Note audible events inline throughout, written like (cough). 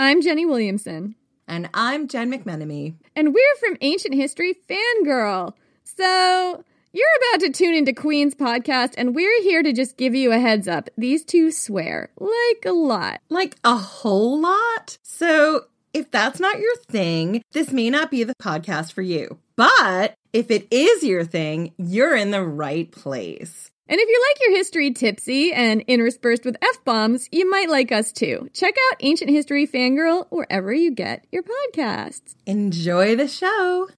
I'm Jenny Williamson. And I'm Jen McMenemy. And we're from Ancient History Fangirl. So, you're about to tune into Queen's podcast, and we're here to just give you a heads up. These two swear like a lot. Like a whole lot? So, if that's not your thing, this may not be the podcast for you. But if it is your thing, you're in the right place. And if you like your history tipsy and interspersed with F bombs, you might like us too. Check out Ancient History Fangirl wherever you get your podcasts. Enjoy the show.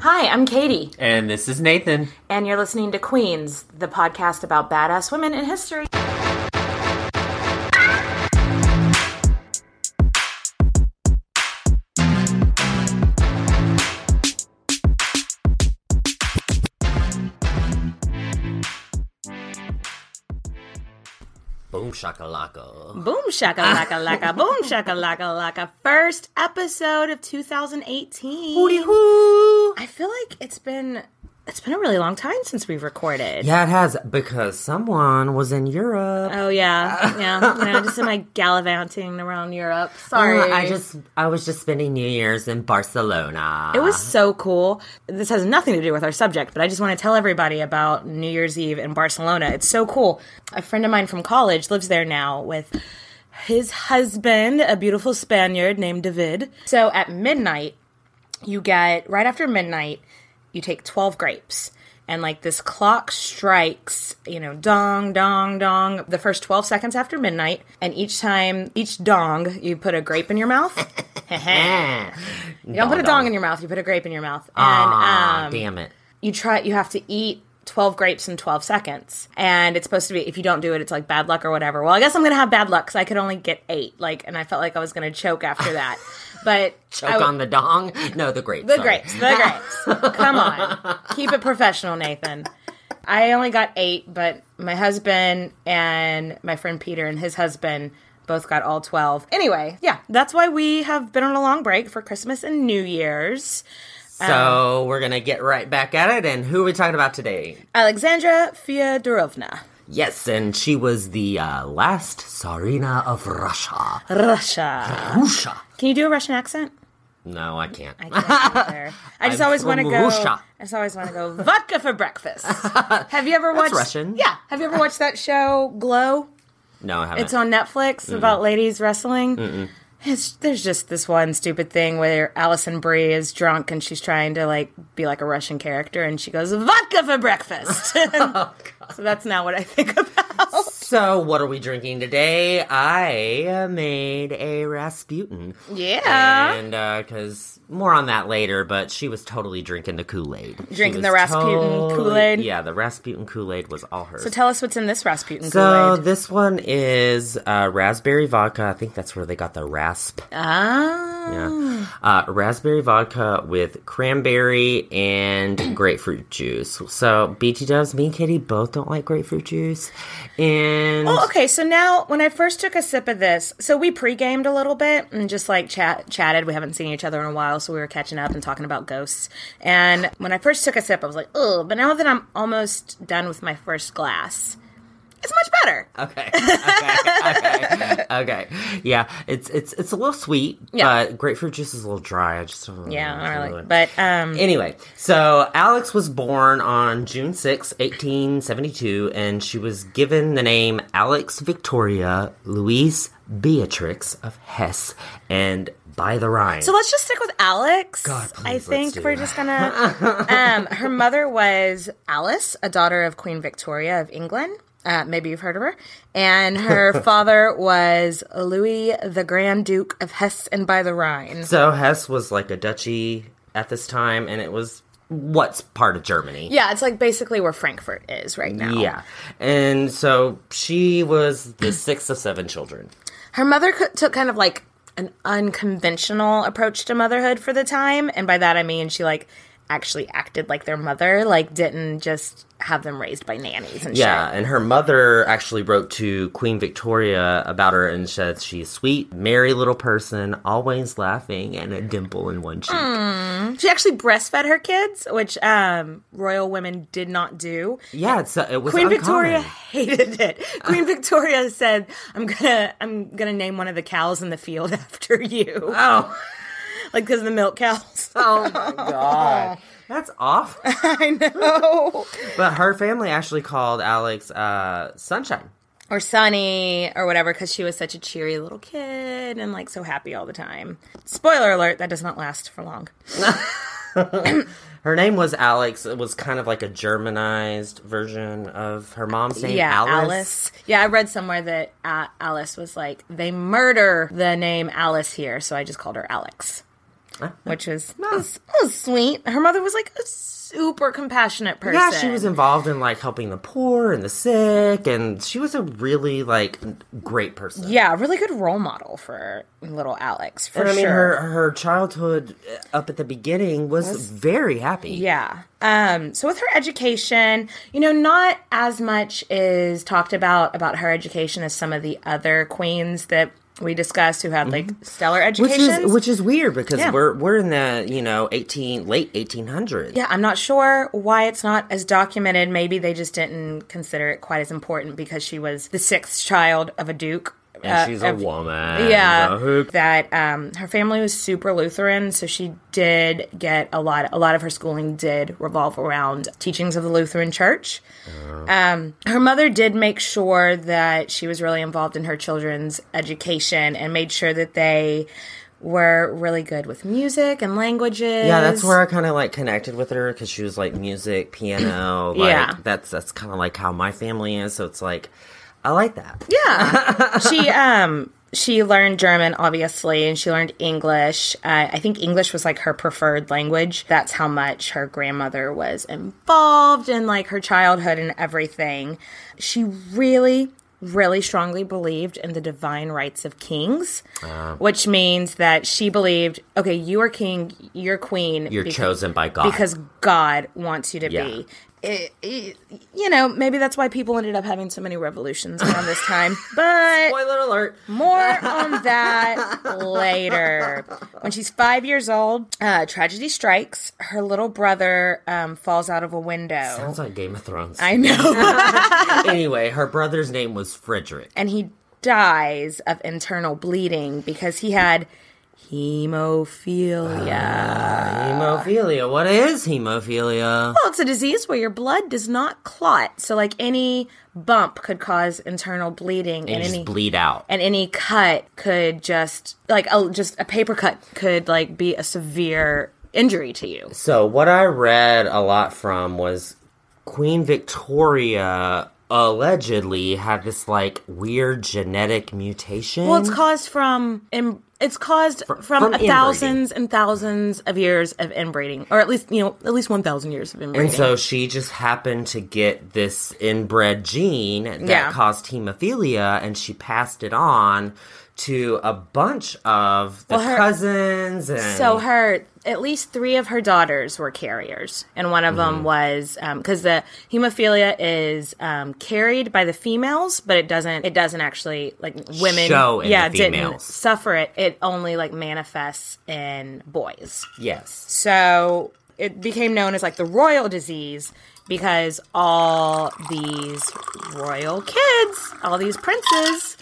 Hi, I'm Katie. And this is Nathan. And you're listening to Queens, the podcast about badass women in history. Boom shakalaka. Boom shakalaka laka. (laughs) boom shakalaka laka. First episode of 2018. Hooty hoo. I feel like it's been it's been a really long time since we've recorded. Yeah, it has because someone was in Europe. Oh yeah, (laughs) yeah. you know, just in my gallivanting around Europe. Sorry, Uh, I just I was just spending New Year's in Barcelona. It was so cool. This has nothing to do with our subject, but I just want to tell everybody about New Year's Eve in Barcelona. It's so cool. A friend of mine from college lives there now with his husband, a beautiful Spaniard named David. So at midnight, you get right after midnight, you take 12 grapes. And like this clock strikes, you know, dong, dong, dong, the first 12 seconds after midnight. And each time, each dong, you put a grape in your mouth. (laughs) you don't put a dong in your mouth, you put a grape in your mouth. And Ah, um, damn it. you try you have to eat 12 grapes in 12 seconds and it's supposed to be if you don't do it it's like bad luck or whatever well i guess i'm gonna have bad luck because i could only get eight like and i felt like i was gonna choke after that (laughs) but Choke w- on the dong? No, the grapes. the sorry. grapes the grapes (laughs) come on keep it professional nathan i only got eight but my husband and my friend peter and his husband both got all 12 anyway yeah that's why we have been on a long break for christmas and new year's So we're gonna get right back at it. And who are we talking about today? alexandra fyodorovna Yes, and she was the uh, last Tsarina of Russia. russia Russia. Can you do a Russian accent? No, I can't. I can't either. I just I'm always want to go. Russia. I just always want to go vodka for breakfast. (laughs) Have you ever watched Russian. Yeah. Have you ever watched that show Glow? No, I haven't. It's on Netflix about ladies wrestling. It's, there's just this one stupid thing where Alison Brie is drunk and she's trying to like be like a Russian character and she goes vodka for breakfast. (laughs) (laughs) oh, so that's not what I think about. So, what are we drinking today? I uh, made a Rasputin. Yeah. And, because more on that later, but she was totally drinking the Kool Aid. Drinking the Rasputin Kool-Aid? Yeah, the Rasputin Kool Aid was all hers. So tell us what's in this Rasputin So this one is uh, raspberry vodka. I think that's where they got the rasp. ah. Yeah. Uh, raspberry vodka with cranberry and (clears throat) grapefruit juice. So BT Dubs, me and Katie both don't like grapefruit juice. And Oh, okay. So now, when I first took a sip of this, so we pre-gamed a little bit and just like chat chatted. We haven't seen each other in a while, so we were catching up and talking about ghosts. And when I first took a sip, I was like, "Oh!" But now that I'm almost done with my first glass, it's much better. Okay. Okay. okay. Okay. Yeah, it's it's it's a little sweet, Yeah. but grapefruit juice is a little dry. I just don't Yeah, I know. really. But um, Anyway, so Alex was born on June 6, 1872, and she was given the name Alex Victoria Louise Beatrix of Hesse and by the Rhine. So let's just stick with Alex. God, please, I think we're just gonna. (laughs) um, her mother was Alice, a daughter of Queen Victoria of England. Uh, maybe you've heard of her. And her (laughs) father was Louis the Grand Duke of Hesse and by the Rhine. So Hesse was like a duchy at this time, and it was what's part of Germany. Yeah, it's like basically where Frankfurt is right now. Yeah. And so she was the (clears throat) sixth of seven children. Her mother co- took kind of like an unconventional approach to motherhood for the time, and by that I mean she like actually acted like their mother, like didn't just have them raised by nannies and shit. Yeah, shit. and her mother actually wrote to Queen Victoria about her and said she's sweet, merry little person, always laughing, and a dimple in one cheek. She actually breastfed her kids, which um, royal women did not do. Yeah, it's, uh, it was Queen uncommon. Victoria hated it. Queen Victoria said, "I'm gonna, I'm gonna name one of the cows in the field (laughs) after you." Oh, like because of the milk cows. oh my (laughs) god, that's awful. (laughs) I know. But her family actually called Alex uh, Sunshine. or Sunny or whatever because she was such a cheery little kid and like so happy all the time. Spoiler alert, that does not last for long. (laughs) Her name was Alex. It was kind of like a Germanized version of her mom's name, yeah, Alice. Alice. Yeah, I read somewhere that uh, Alice was like, they murder the name Alice here, so I just called her Alex. (laughs) Which was, was, was sweet. Her mother was like a super compassionate person. Yeah, she was involved in like helping the poor and the sick, and she was a really like great person. Yeah, really good role model for little Alex, for and I mean, sure. her her childhood uh, up at the beginning was, very happy. Yeah. Um, so with her education, you know, not as much is talked about about her education as some of the other queens that we discussed who had like stellar Mm-hmm. which is which is weird because Yeah. we're we're in the you know eighteen late eighteen hundreds. yeah, I'm not sure why it's not as documented. Maybe they just didn't consider it quite as important because she was the sixth child of a duke. And uh, she's a woman. yeah so that um her family was super lutheran so she did get a lot a lot of her schooling did revolve around teachings of the lutheran church um her mother did make sure that she was really involved in her children's education and made sure that they were really good with music and languages Yeah, that's where I kind of like connected with her because she was like music, piano. (clears throat) Like, Yeah. that's that's kind of like how my family is. So it's like I like that. Yeah. (laughs) she um she learned German obviously and she learned English. Uh, I think English was like her preferred language. That's how much her grandmother was involved in like her childhood and everything. She really really strongly believed in the divine rights of kings, which means that she believed, okay, you are king, you're queen, You're beca- chosen by God. because God wants you to Yeah. be. It, it- you know, maybe that's why people ended up having so many revolutions around this time. (laughs) But Spoiler alert. more on that later. When she's five years old, uh, tragedy strikes. Her little brother um, falls out of a window. Sounds like Game of Thrones. I know. (laughs) anyway, her brother's name was Frederick. and he dies of internal bleeding because he had hemophilia. Ah, hemophilia. What is hemophilia? Well, it's a disease where your blood does not clot. So, like any bump could cause internal bleeding, And and any bleed out. and any cut could just like a, just a paper cut could like be a severe injury to you. So what I read a lot from was Queen Victoria allegedly had this like weird genetic mutation. Well, it's caused from im- it's caused from, from inbreeding. thousands and thousands of years of inbreeding, or at least you know at least one thousand years of inbreeding. and so she just happened to get this inbred gene that Yeah. caused hemophilia, and she passed it on to a bunch of the Well, her- cousins. And So her, at least three of her daughters were carriers, and one of Mm-hmm. them was because the hemophilia is um, carried by the females, but it doesn't. It doesn't actually like women. Show yeah, didn't females. suffer it. It only like manifests in boys. yes, So it became known as like the royal disease because all these royal kids, all these princes,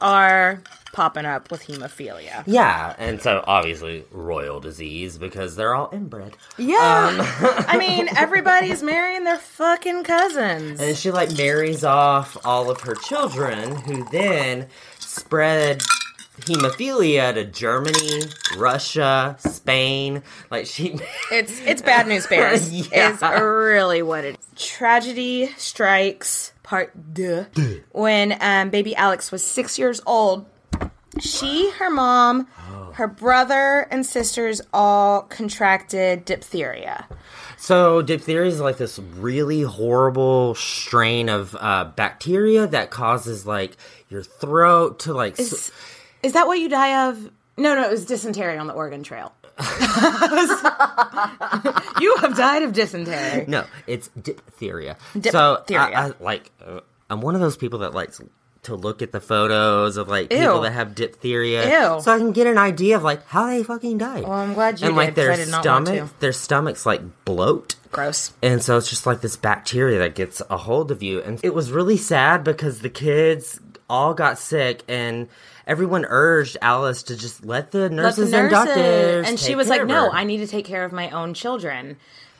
are popping up with hemophilia. yeah, and so obviously royal disease because they're all inbred. Yeah. (laughs) (laughs) I mean, everybody's marrying their fucking cousins. And she like marries off all of her children, who then spread hemophilia to Germany, Russia, Spain. Like she, (laughs) It's it's bad news bears. Yeah. It's really what it is. Tragedy strikes part deux when um, baby Alex was six years old. She, her mom, her brother, and sisters all contracted diphtheria. So diphtheria is like this really horrible strain of uh, bacteria that causes like your throat to like. s- Is, is that what you die of? No, no, it was dysentery on the Oregon Trail. (laughs) you have died of dysentery. no, it's diphtheria. Diphtheria. So I, I like. Uh, I'm one of those people that likes to look at the photos of like Ew. people that have diphtheria, Ew. so I can get an idea of like how they fucking died. Well, I'm glad you and like did, their I did not stomach, their stomachs like bloat. Gross. And so it's just like this bacteria that gets a hold of you. And it was really sad because the kids all got sick and everyone urged Alice to just let the Let the nurses, and doctors. and she was like, "No. I need to take care of my own children."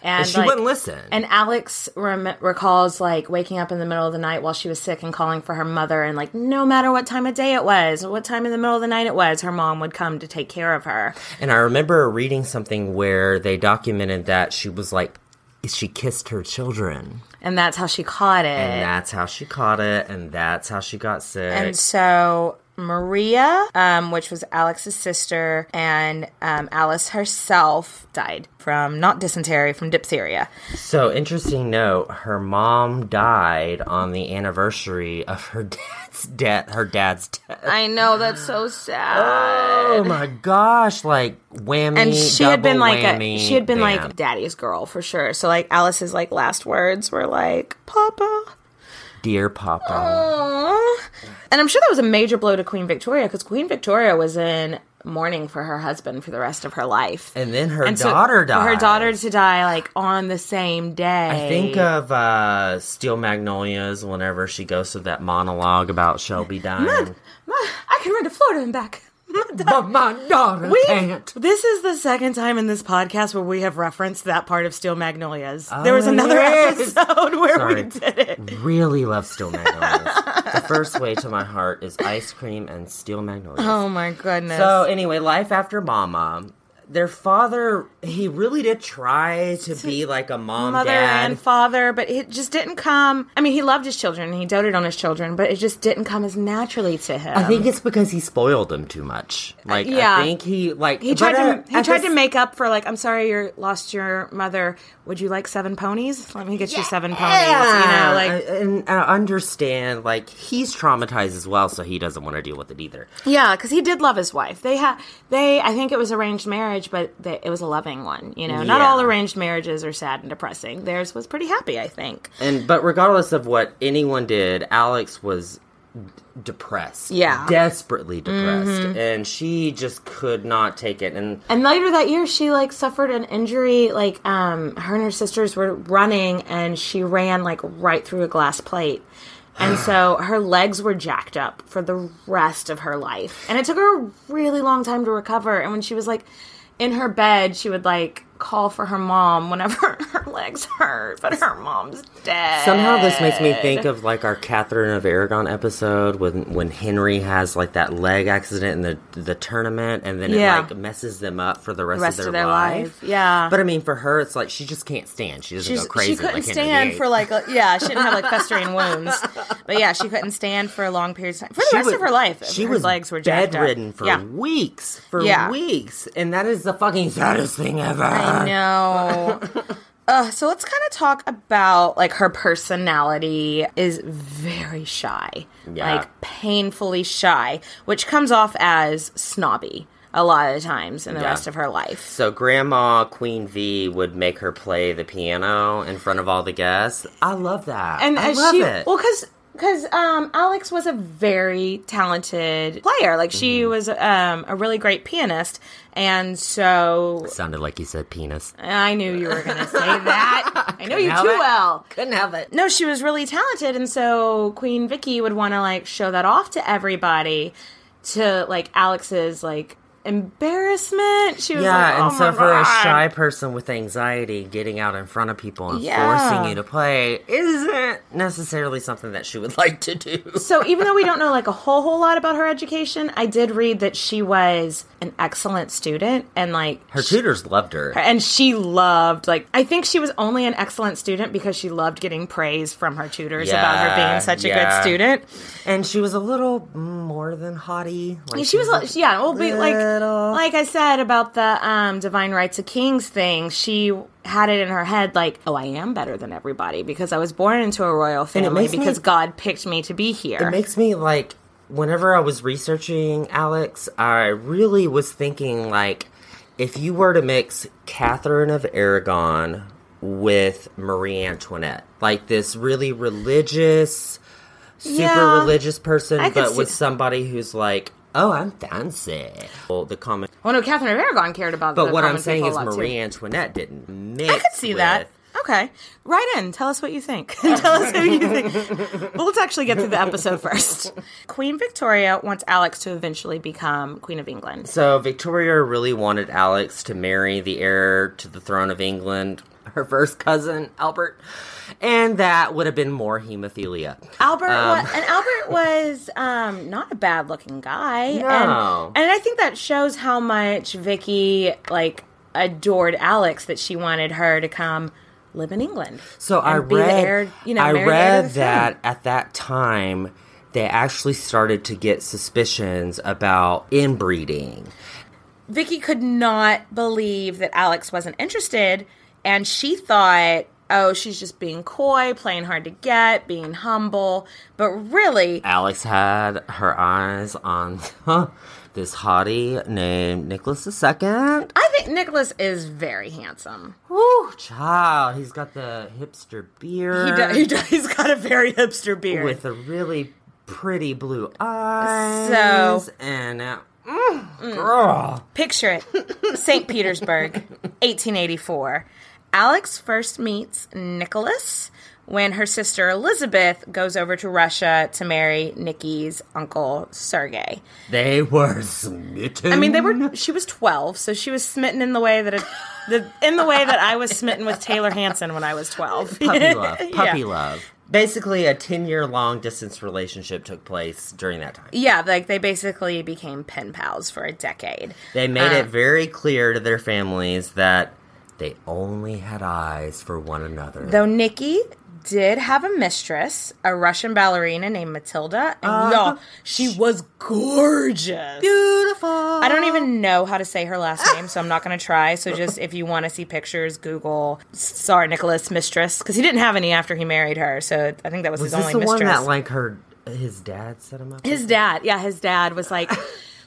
And, And she like- wouldn't listen. And Alex rem- recalls like waking up in the middle of the night while she was sick and calling for her mother, and like no matter what time of day it was, what time in the middle of the night it was, her mom would come to take care of her. And I remember reading something where they documented that she was like, she kissed her children. And that's how she caught it. And that's how she caught it. And that's how she got sick. And so Maria, um, which was Alex's sister, and um, Alice herself died from not dysentery, from diphtheria. so, interesting note her mom died on the anniversary of her (laughs) dad's death. Her dad's death. I know that's so sad. Oh my gosh! Like whammy, and she had been double like a, she had been bam. like daddy's girl for sure. So like Alice's like last words were like Papa. Dear Papa. Aww. And I'm sure that was a major blow to Queen Victoria because Queen Victoria was in mourning for her husband for the rest of her life. And then her And daughter for died. her daughter to die like on the same day. I think of uh, Steel Magnolias whenever she goes to that monologue about Shelby dying. I can run to Florida and back. But my daughter We've- can't. This is the second time in this podcast where we have referenced that part of Steel Magnolias. Oh, there was another is. episode (laughs) where Sorry. we did it. Really love Steel Magnolias. the first way to my heart is ice cream and Steel Magnolias. Oh my goodness. So anyway, life after Mama. Their father, he really did try to be like a mom, mother dad. and father, but it just didn't come. I mean, he loved his children, and he doted on his children, but it just didn't come as naturally to him. I think it's because he spoiled them too much. Like yeah. I think he like he tried but, uh, to he tried the to make up for like I'm sorry you lost your mother. Would you like seven ponies? Let me get you seven ponies. You know, like and I understand like he's traumatized as well, so he doesn't want to deal with it either. yeah, because he did love his wife. They had they I think it was arranged marriage, but they, it was a loving one. You know, not Yeah. all arranged marriages are sad and depressing. Theirs was pretty happy, I think. And but regardless of what anyone did, Alex was depressed. Yeah. Mm-hmm. desperately depressed, and she just could not take it. And And later that year, she like suffered an injury. Like, um, her and her sisters were running, and she ran like right through a glass plate, and (sighs) so her legs were jacked up for the rest of her life. And it took her a really long time to recover. And when she was like in her bed, she would like call for her mom whenever (laughs) her legs hurt, but her mom's dead. somehow this makes me think of like our Catherine of Aragon episode when when Henry has like that leg accident in the the tournament, and then Yeah. it like messes them up for the rest, rest of their, of their life. life. Yeah. But I mean, for her, it's like she just can't stand. She doesn't She's, go crazy. she couldn't like stand for like a, (laughs) yeah she didn't have like festering wounds but yeah she couldn't stand for a long periods of time for the She rest was- of her life She her was legs were bedridden for yeah weeks, for Yeah. weeks, and that is the fucking saddest thing ever. I know. (laughs) Uh, so let's kind of talk about like her personality is very shy, Yeah. like painfully shy, which comes off as snobby a lot of the times in the Yeah. rest of her life. So Grandma Queen V would make her play the piano in front of all the guests. I love that. and I love she it. well because because um, Alex was a very talented player. Like she Mm-hmm. was um, a really great pianist, and so Sounded like you said penis. I knew you were going to say that. (laughs) I know you too it. well. Couldn't have it. No, she was really talented, and so Queen Vicky would want to like show that off to everybody, to like Alex's like embarrassment. She was Yeah, like, and "Oh so my for a shy person with anxiety, getting out in front of people and Yeah. forcing you to play isn't necessarily something that she would (laughs) like to do. So even though we don't know like a whole whole lot about her education, I did read that she was an excellent student and like Her tutors loved her. and she loved like I think she was only an excellent student because she loved getting praise from her tutors about her being such a good student. And she was a little more than haughty. Like she was like- yeah, well, be, like little- like I said about the um, divine rights of kings thing. She had it in her head like, oh, I am better than everybody because I was born into a royal family makes me- because God picked me to be here. It makes me like whenever I was researching Alex, I really was thinking like if you were to mix Catherine of Aragon with Marie Antoinette, like this really religious, super Yeah, religious person, but with somebody who's like, oh, I'm fancy. Well, the common, well, no, Catherine of Aragon cared about. but what I'm saying is lot, too. Marie Antoinette didn't mix. I could see that. Okay. Write in. Tell us what you think. (laughs) Tell us who you think. (laughs) well, let's actually get through the episode first. Queen Victoria wants Alex to eventually become Queen of England. So Victoria really wanted Alex to marry the heir to the throne of England, her first cousin Albert, and that would have been more hemophilia. Albert Um, wa- and Albert (laughs) was um, not a bad looking guy. No. And, and I think that shows how much Vicky like adored Alex that she wanted her to come live in England. So I and be the read, heir, you know, I marry the heir to read that at that time they actually started to get suspicions about inbreeding. Vicky could not believe that Alex wasn't interested, and she thought, oh, she's just being coy, playing hard to get, being humble. But really, Alex had her eyes on (laughs) this hottie named Nicholas II. I think Nicholas is very handsome. Woo, child, he's got the hipster beard. He, do, he do, (laughs) he's got a very hipster beard. with a really pretty blue eyes. So- and uh, mm, girl, Picture it St. Petersburg, 1884. Alex first meets Nicholas when her sister Elizabeth goes over to Russia to marry Nikki's uncle Sergey. they were smitten. I mean, they were. She was twelve, so she was smitten in the way that it, the in the way that I was smitten with Taylor Hanson when I was twelve. puppy (laughs) love, puppy Yeah. love. Basically, a ten-year-long distance relationship took place during that time. Yeah, like they basically became pen pals for a decade. They made Uh. it very clear to their families that they only had eyes for one another. Though Nikki did have a mistress, a Russian ballerina named Matilda, and uh-huh. y'all, she was gorgeous. Beautiful. I don't even know how to say her last name, so I'm not going to try. So just if you want to see pictures, Google Tsar Nicholas mistress because he didn't have any after he married her. So I think that was, Was his this only the mistress. one that like her? His dad set him up. his dad, yeah, his dad was like. (laughs)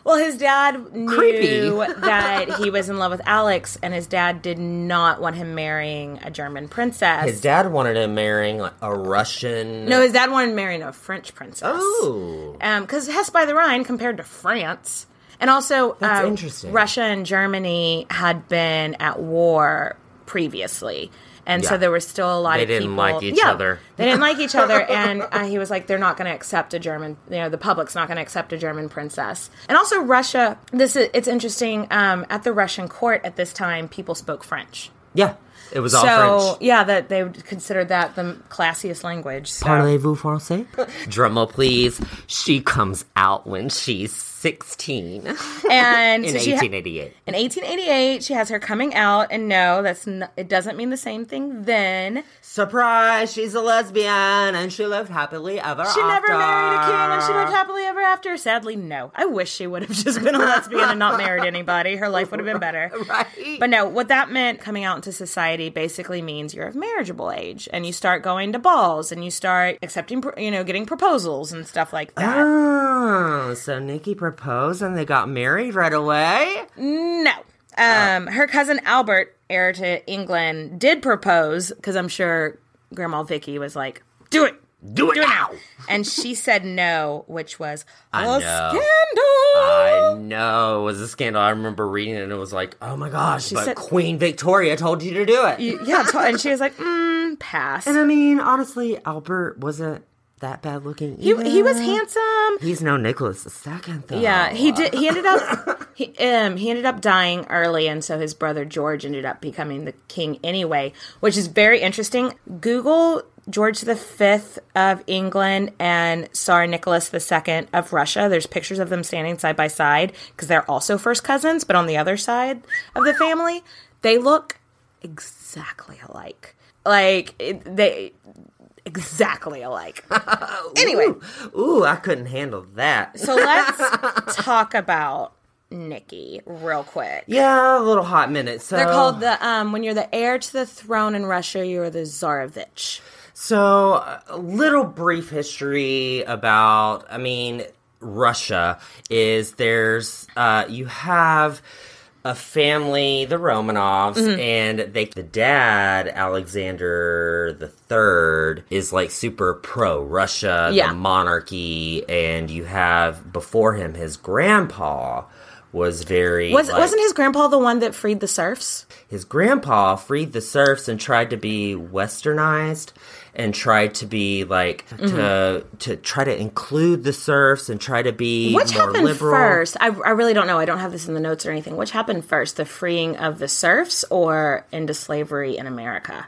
Well, his dad knew Creepy. (laughs) that he was in love with Alex, and his dad did not want him marrying a German princess. His dad wanted him marrying like, a Russian. No, his dad wanted him marrying a French princess. Oh. because Hesse by the Rhine compared to France, and also That's uh, interesting. Russia and Germany had been at war previously. And so there was still a lot They of people. They didn't like each yeah, other. They didn't like each other, (laughs) and uh, he was like, "They're not going to accept a German. You know, the public's not going to accept a German princess." And also, Russia. This is it's interesting. Um, at the Russian court at this time, people spoke French. Yeah, it was all so French. yeah, that they would consider that the classiest language. So. Parlez-vous français? Drum roll, please. She comes out when she's 16 (laughs) in and so she ha- 1888. In 1888, she has her coming out, and no, that's n- it doesn't mean the same thing then. Surprise! She's a lesbian and she lived happily ever after. She never married a king, and she lived happily ever after. Sadly, no. I wish she would have just been a lesbian and not married anybody. Her life would have been better. (laughs) Right. But no, what that meant coming out into society basically means you're of marriageable age, and you start going to balls, and you start accepting, you know, getting proposals and stuff like that. Oh, so Nikki proposed and they got married right away? No. Um, her cousin Albert, heir to England, did propose because I'm sure Grandma Vicky was like, "Do it, Do it, do it now! now," and she said no, which was a know. scandal. I know it was a scandal. I remember reading it and it was like, oh my gosh, but said- Queen Victoria told you to do it. yeah, and she was like, mm, "Pass." and I mean, honestly, Albert wasn't that bad looking. He, he was handsome. He's no Nicholas II, though. Yeah, he did. He ended up he um he ended up dying early, and so his brother George ended up becoming the king anyway, which is very interesting. Google George V of England and Tsar Nicholas II of Russia. There's pictures of them standing side by side because they're also first cousins, but on the other side of the family, they look exactly alike. Like they exactly alike. (laughs) anyway, Ooh, I couldn't handle that. so let's (laughs) talk about Nikki real quick. Yeah, a little hot minute. So They're called the um when you're the heir to the throne in Russia, you're the Tsarevich. So, a little brief history about, I mean, Russia is there's, uh, you have a family, the Romanovs, Mm-hmm. and they, the dad, Alexander the Third, is like super pro Russia, Yeah. the monarchy, and you have before him his grandpa was very Was like- wasn't his grandpa the one that freed the serfs? his grandpa freed the serfs and tried to be westernized and try to be like to Mm-hmm. to try to include the serfs and try to be Which happened liberal. first? I, I really don't know. I don't have this in the notes or anything. Which happened first, the freeing of the serfs or into slavery in America?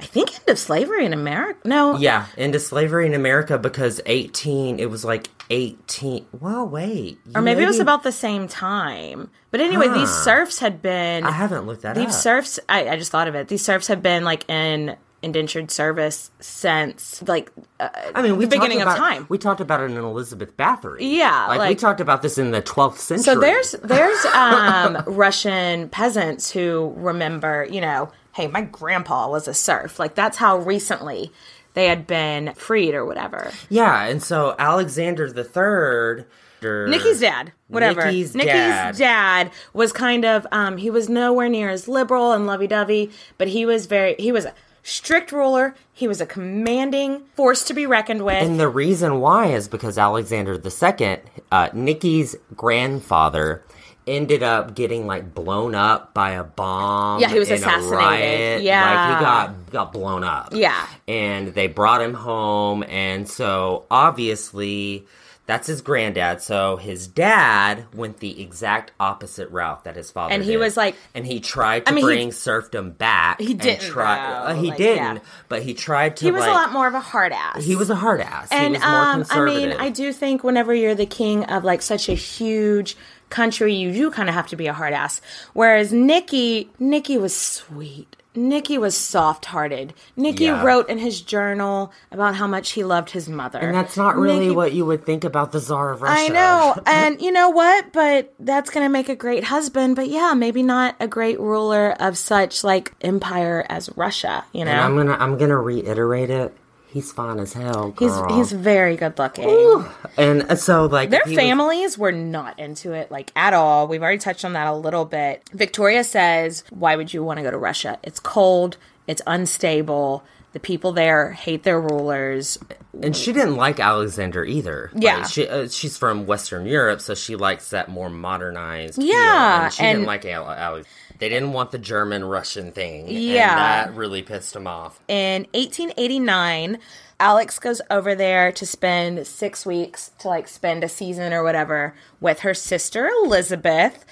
I think into slavery in America. No, Yeah, into slavery in America because 18 it was like 18 well wait or maybe, it was about the same time. But anyway, these serfs had been. I haven't looked at that These up. serfs, I, I just thought of it. These serfs have been like in indentured service since like uh, I mean, we the beginning talked of about, time. We talked about it in Elizabeth Bathory. Yeah, like, we talked about this in the 12th century. So there's there's (laughs) um, Russian peasants who remember, you know, hey, my grandpa was a serf. Like that's how recently they had been freed or whatever. yeah, and so Alexander the Third. Nikki's dad, whatever. Nikki's dad. dad was kind of um, he was nowhere near as liberal and lovey-dovey, but he was very he was a strict ruler. He was a commanding force to be reckoned with. And the reason why is because Alexander II, uh, Nikki's grandfather, ended up getting like blown up by a bomb. Yeah, he was in assassinated. Yeah. like he got got blown up. Yeah. and they brought him home, and so obviously. That's his granddad. So his dad went the exact opposite route that his father did. And he did. was like- and he tried to I mean, he- bring serfdom back. He didn't, Try, though. uh, he Like, didn't, yeah. but he tried to. he was like, a lot more of a hard ass. He was a hard ass. he and was more um, I mean, I do think whenever you're the king of like such a huge country, you do kind of have to be a hard ass. Whereas Nikki, Nikki was sweet. Nikki was soft hearted. Nikki Yeah. wrote in his journal about how much he loved his mother. And that's not really Nikki- what you would think about the Tsar of Russia. I know. (laughs) And you know what? But that's going to make a great husband. But yeah, maybe not a great ruler of such like empire as Russia, you know? And I'm gonna I'm gonna reiterate it. He's fine as hell. he's girl. he's very good looking. and uh, so like Their he was- families were not into it like at all. We've already touched on that a little bit. Victoria says, "Why would you want to go to Russia? It's cold, it's unstable. The people there hate their rulers. and she didn't like Alexander either. Like, Yeah. she uh, she's from Western Europe, so she likes that more modernized. Yeah, and she and- didn't like Ale- Alex. They didn't want the German Russian thing. Yeah. and that really pissed him off. In 1889, Alex goes over there to spend 6 weeks to like spend a season or whatever with her sister Elizabeth.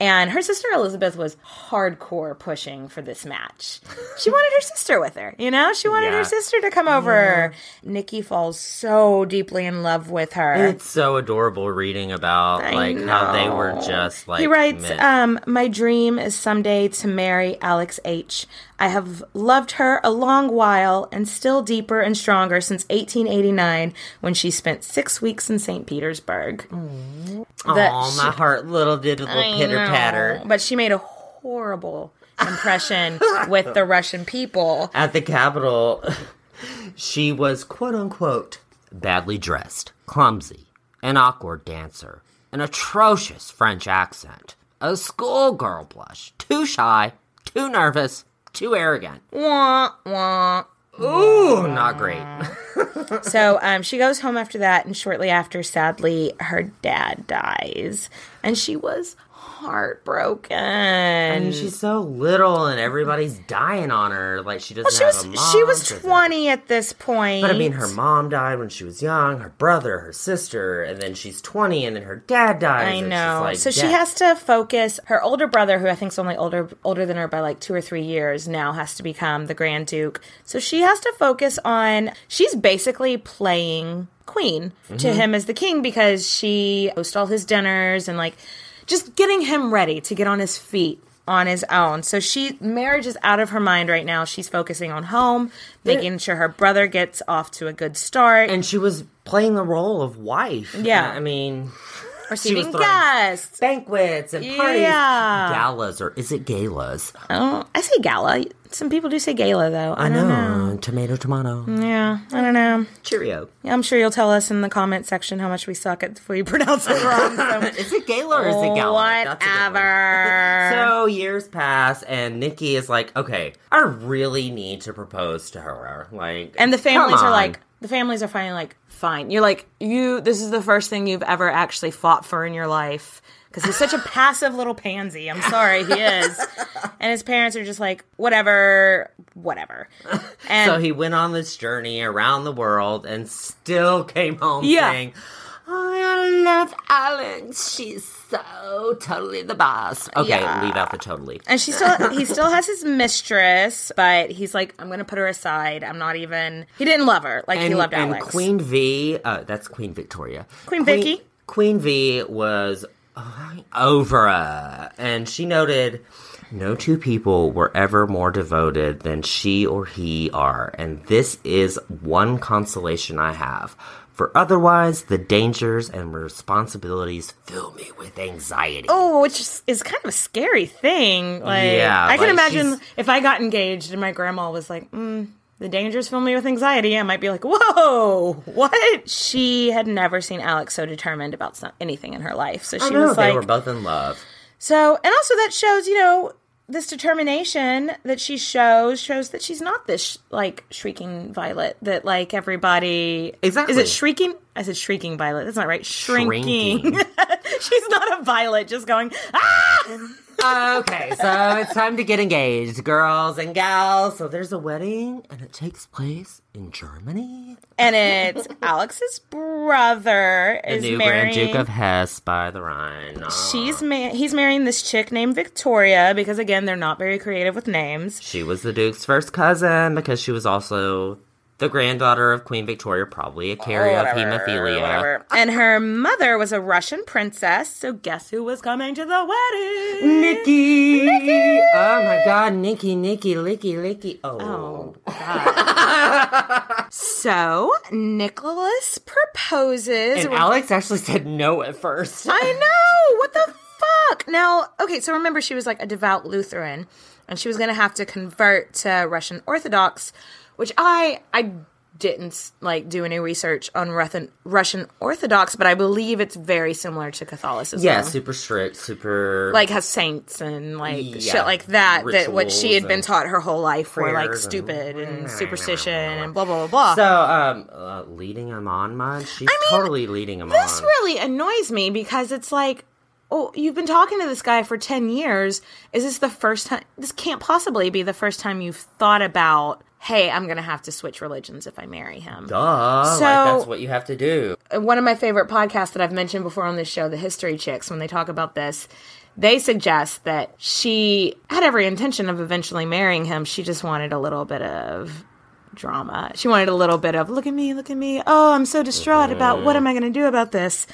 And her sister Elizabeth was hardcore pushing for this match. She wanted her sister with her, you know? She wanted Yeah. her sister to come over. Nikki falls so deeply in love with her. It's so adorable reading about I like how they were just like he writes, um, "My dream is someday to marry Alex H. I have loved her a long while, and still deeper and stronger since 1889, when she spent six weeks in St. Petersburg. That my heart little did a little pitter patter. But she made a horrible impression (laughs) with the Russian people. At the Capital, (laughs) she was quote unquote badly dressed, clumsy, an awkward dancer, an atrocious French accent, a schoolgirl blush, too shy, too nervous, too arrogant. Wah, wah. Ooh, not great. (laughs) So um, she goes home after that, and shortly after, sadly, her dad dies. And she was heartbroken. I mean, she's so little, and everybody's dying on her. Like she doesn't well, she have was a mom. she was 20 at this point. But I mean, her mom died when she was young. Her brother, her sister, and then she's twenty, and then her dad dies. I know. like so she has to focus. Her older brother, who I think is only older older than her by like two or three years, now has to become the Grand Duke. So she has to focus on. She's basically playing queen Mm-hmm. to him as the king because she hosts all his dinners and like just getting him ready to get on his feet on his own. So she marriage is out of her mind right now. She's focusing on home, making sure her brother gets off to a good start. and she was playing the role of wife. Yeah. I mean, receiving guests. banquets and parties, Yeah. galas, or is it galas? Oh, I say gala. Some people do say gala though. I, I know. know. Tomato, tomato. Yeah, I don't know. Cheerio. Yeah, I'm sure you'll tell us in the comment section how much we suck at if we (laughs) pronounce it wrong. So. (laughs) Is it gala or is it gala? That's a good one. Whatever. (laughs) So years pass, and Nikki is like, "Okay, I really need to propose to her." Like, and the families are like, the families are finally like, fine. You're like, you. This is the first thing you've ever actually fought for in your life. Because he's such a (laughs) passive little pansy. I'm sorry, he is. And his parents are just like, whatever, whatever. (laughs) And so he went on this journey around the world and still came home Yeah. saying, I love Alex. She's so totally the boss. Okay, Yeah. leave out the totally. And she still he still has his mistress, but he's like, I'm gonna put her aside. I'm not even he didn't love her like he loved and Alex. Queen V, uh, that's Queen Victoria. Queen Vicky? Queen V was uh, over, uh, and she noted, no two people were ever more devoted than she or he are, and this is one consolation I have. For otherwise, the dangers and responsibilities fill me with anxiety. Oh, which is, kind of a scary thing. Like, Yeah, I can like, imagine she's- if I got engaged and my grandma was like, mm, the dangers fill me with anxiety. I might be like, whoa, what? She had never seen Alex so determined about anything in her life. So she was they were both in love. So, and also that shows, you know, this determination that she shows shows that she's not this sh- like shrieking violet that like everybody Exactly. Is it shrieking? I said shrieking violet. That's not right. Shrinking. Shrinking. (laughs) she's not a violet just going ah. Okay, so it's time to get engaged, girls and gals. So there's a wedding, and it takes place in Germany. And it's Alex's brother The is new marrying. Grand Duke of Hesse by the Rhine. Aw. She's ma- he's marrying this chick named Victoria because again they're not very creative with names. She was the Duke's first cousin because she was also the granddaughter of Queen Victoria, probably a carrier of hemophilia. And her mother was a Russian princess. So guess who was coming to the wedding? Nikki! Oh my god, Nikki, Nikki, Licky, Licky. Oh. oh (laughs) so Nicholas proposes. And Alex actually said no at first. I know. What the fuck? Now, okay, so remember she was like a devout Lutheran and she was going to have to convert to Russian Orthodox, which I I didn't like do any research on Russian Russian Orthodox, but I believe it's very similar to Catholicism. yeah, super strict, super. like has saints and like Yeah, shit like that that what she had been taught her whole life were like prayers and- stupid and, superstition and blah blah blah blah. So, um, uh, leading him on much? She's totally leading him this on. This really annoys me because it's like oh you've been talking to this guy for 10 years is this the first time this can't possibly be the first time you've thought about hey i'm gonna have to switch religions if i marry him Duh, So- like that's what you have to do. one of my favorite podcasts that I've mentioned before on this show, the History Chicks, when they talk about this, they suggest that she had every intention of eventually marrying him. She just wanted a little bit of drama. She wanted a little bit of, look at me, look at me. Oh, I'm so distraught about what am I going to do about this?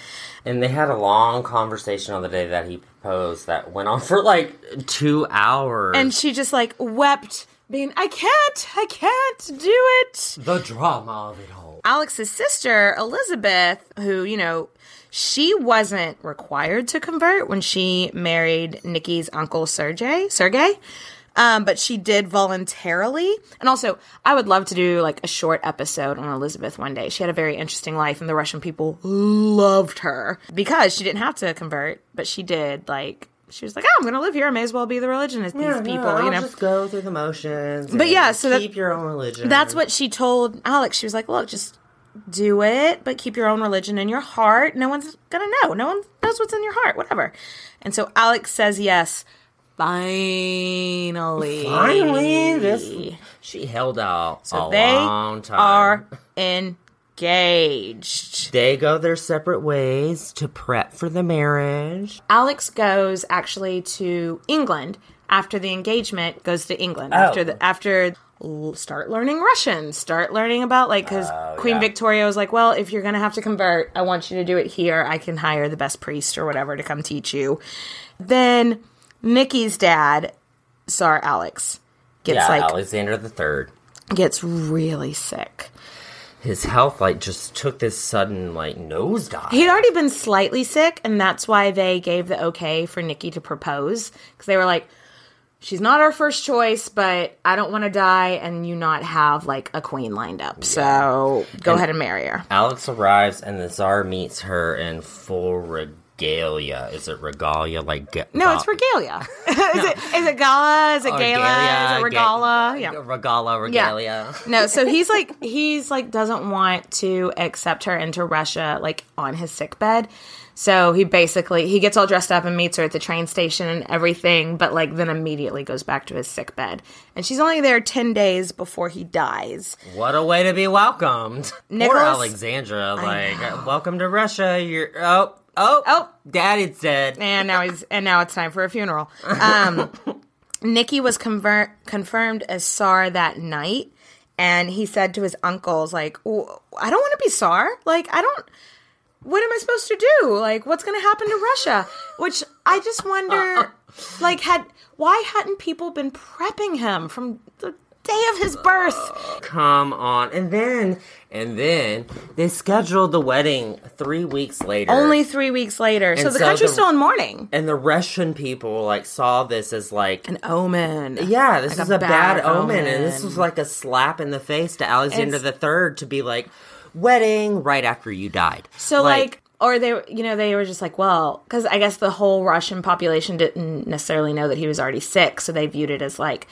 And they had a long conversation on the day that he proposed that went on (laughs) for like two hours. And she just like wept, being, I can't, I can't do it. the drama of it all. Alex's sister, Elizabeth, who, you know, she wasn't required to convert when she married Nikki's uncle Sergey, Sergey. Um, but she did voluntarily. And also, I would love to do like a short episode on Elizabeth one day. She had a very interesting life and the Russian people loved her because she didn't have to convert, but she did like she was like, "Oh, I'm going to live here. I may as well be the religion as these Yeah, people," no, you know. just go through the motions. But yeah, so that- keep your own religion. That's what she told Alex. She was like, "Look, just do it, but keep your own religion in your heart. No one's gonna know. No one knows what's in your heart, whatever. And so Alex says yes. Finally. Finally, this she held out So a they long time. are engaged. They go their separate ways to prep for the marriage. Alex goes actually to England after the engagement. Goes to England Oh. after the after start learning Russian. Start learning about like because oh, Queen yeah. Victoria was like, well, if you're gonna have to convert, I want you to do it here. I can hire the best priest or whatever to come teach you. Then Nikki's dad, Tsar Alex, gets yeah, like Alexander the Third. gets really sick. His health like just took this sudden like nosedive. He'd already been slightly sick, and that's why they gave the okay for Nikki to propose. Because they were like, she's not our first choice, but I don't want to die and you not have like a queen lined up. So go ahead and marry her. Alex arrives and the Tsar meets her in full regalia. Is it regalia like ga- No, it's regalia. (laughs) (laughs) is it is it oh, gala? Is it gala? galia, is it ga- regala? yeah. Regala, regalia. No, so he's like he's like doesn't want to accept her into Russia like on his sick bed. So he basically he gets all dressed up and meets her at the train station and everything, but like then immediately goes back to his sick bed. And she's only there 10 days before he dies. What a way to be welcomed. Poor Alexandra. Like, welcome to Russia. You're oh oh Oh. daddy's dead. And now he's and now it's time for a funeral. Um (laughs) Nikki was convert, confirmed as Tsar that night and he said to his uncles like, "W- "I don't want to be Tsar. Like I don't what am I supposed to do? Like, what's going to happen to Russia? Which I just wonder, (laughs) like, had why hadn't people been prepping him from the day of his birth? Come on. And then and then they scheduled the wedding three weeks later. Only three weeks later, so the so country's the- still in mourning. and the Russian people like saw this as like An omen. Yeah, this Like is a, bad, omen, and this was like a slap in the face to Alexander It's- the Third to be like, wedding right after you died. So like, or they, you know, they were just like, well, because I guess the whole Russian population didn't necessarily know that he was already sick, so they viewed it as like,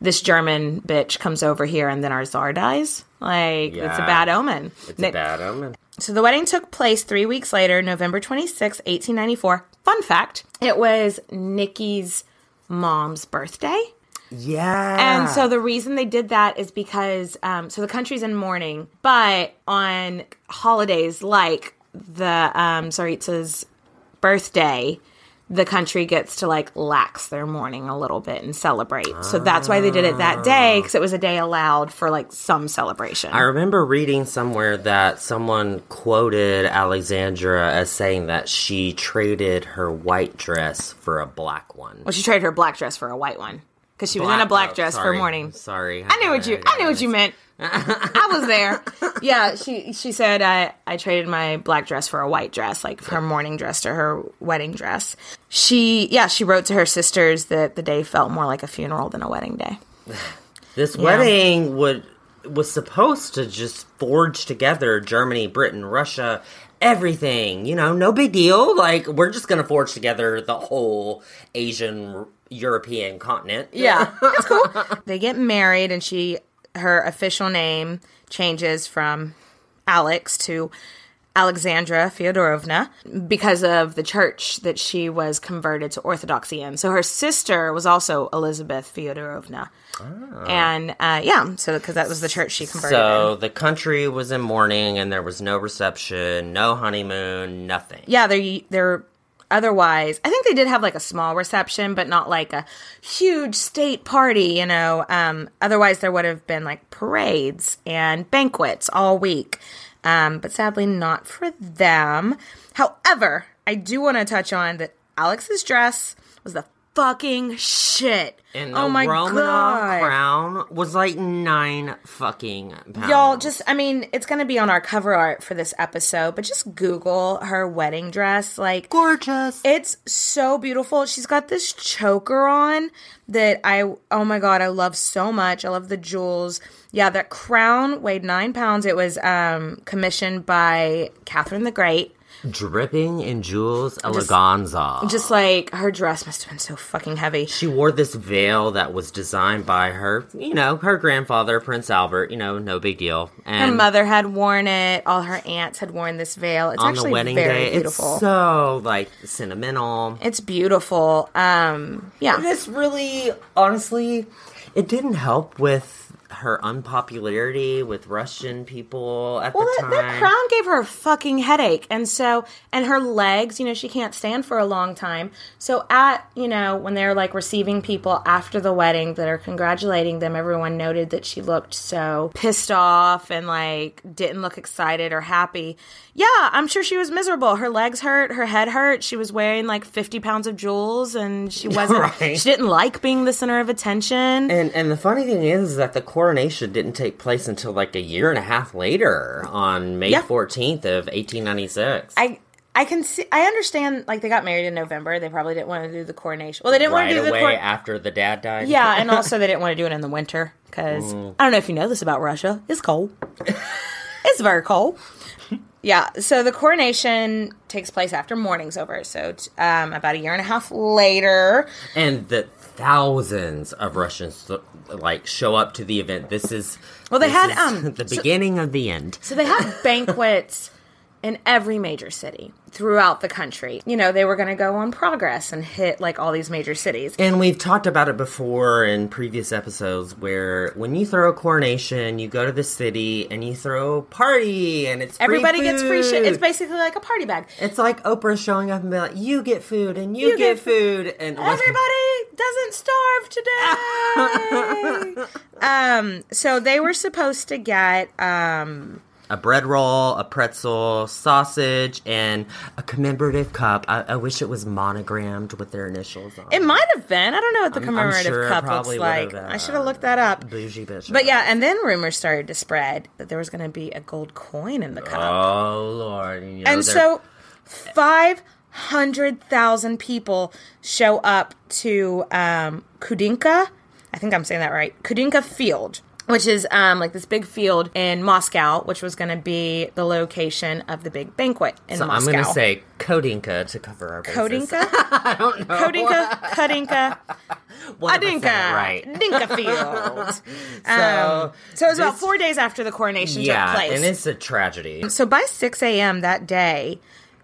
this German bitch comes over here and then our czar dies. Like, it's a bad omen. it's They- a bad omen. So the wedding took place three weeks later, November 26, 1894. Fun fact it was Nikki's mom's birthday. Yeah, And so the reason they did that is because, um, so the country's in mourning, but on holidays like the um, Tsaritsa's birthday, the country gets to like lax their mourning a little bit and celebrate. So that's why they did it that day ah. because it was a day allowed for like some celebration. I remember reading somewhere that someone quoted Alexandra as saying that she traded her white dress for a black one. well, she traded her black dress for a white one because she was in a black oh, dress for mourning. Sorry, I knew what you. I knew what you meant. I was there. Yeah, she she said I I traded my black dress for a white dress, like her morning dress to her wedding dress. She yeah, she wrote to her sisters that the day felt more like a funeral than a wedding day. (sighs) This wedding would was supposed to just forge together Germany, Britain, Russia, everything. You know, no big deal. Like we're just gonna forge together the whole Asian European continent. Yeah, (laughs) it's cool. they get married, and she her official name changes from Alex to Alexandra Fyodorovna because of the church that she was converted to Orthodoxy in. So her sister was also Elizabeth Fyodorovna, and uh, yeah, so because that was the church she converted. So in. the country was in mourning, and there was no reception, no honeymoon, nothing. yeah, they're they're otherwise. I think they did have like a small reception, but not like a huge state party. You know, um, otherwise there would have been like parades and banquets all week. Um, but sadly, not for them. However, I do want to touch on that Alex's dress was the fucking shit. And the oh my Romanov god. crown was like nine fucking pounds. Y'all, just, I mean, it's going to be on our cover art for this episode, but just Google her wedding dress. Like, gorgeous. It's so beautiful. She's got this choker on that I, oh my God, I love so much. I love the jewels. Yeah, that crown weighed nine pounds. It was um, commissioned by Catherine the Great. Dripping in jewels eleganza. Just like her dress must have been so fucking heavy. she wore this veil that was designed by her, you know, her grandfather, Prince Albert. You know, no big deal. Her And mother had worn it. All her aunts had worn this veil. It's on actually the wedding very day, beautiful. it's so like sentimental. It's beautiful. Um, yeah. This really, honestly, it didn't help with her unpopularity with Russian people at Well, the that, time. that crown gave her a fucking headache, and so and her legs, you know, she can't stand for a long time. So at you know when they're like receiving people after the wedding that are congratulating them, everyone noted that she looked so pissed off and like didn't look excited or happy. Yeah, I'm sure she was miserable. Her legs hurt, her head hurt. She was wearing like 50 pounds of jewels, and she (laughs) wasn't. Right. She didn't like being the center of attention. And and the funny thing is, is that the coronation didn't take place until like a year and a half later on May Yeah. fourteenth of eighteen ninety six. I I can see I understand like they got married in November. They probably didn't want to do the coronation. Well, they didn't want to do the away cor- after the dad died. Yeah, and (laughs) also they didn't want to do it in the winter because Mm. I don't know if you know this about Russia. It's cold. (laughs) it's very cold. Yeah, so the coronation takes place after mourning's over. So um, about a year and a half later, and the thousands of Russians like show up to the event. This is Well, they had, um, (laughs) the so- beginning of the end. so they had (laughs) banquets in every major city throughout the country. You know, they were going to go on progress and hit like all these major cities. And we've talked about it before in previous episodes where when you throw a coronation, you go to the city and you throw a party and it's free Everybody gets free shit. food. It's basically like a party bag. It's like Oprah showing up and be like, "You get food and you, You get, get food," and Everybody doesn't starve today. (laughs) um, so they were supposed to get um a bread roll, a pretzel, sausage, and a commemorative cup. I, I wish it was monogrammed with their initials on. it might have been. I don't know what the I'm- I'm commemorative sure cup looks probably like. would've, I should have looked that up. Bougie bitch. But yeah, and then rumors started to spread that there was going to be a gold coin in the cup. Oh lord! You know, and they're- so 500,000 people show up to um, Kudinka. I think I'm saying that right. Kudinka Field, which is um, like this big field in Moscow, which was going to be the location of the big banquet in so I'm going to say Kodinka to cover our bases. Kodinka? (laughs) I don't know. Kodinka, Kudinka, (laughs) What Adinka, right? Dinka (laughs) Field. So, Um, so it was about four days after the coronation yeah, took place. and it's a tragedy. So by 6 a.m. that day,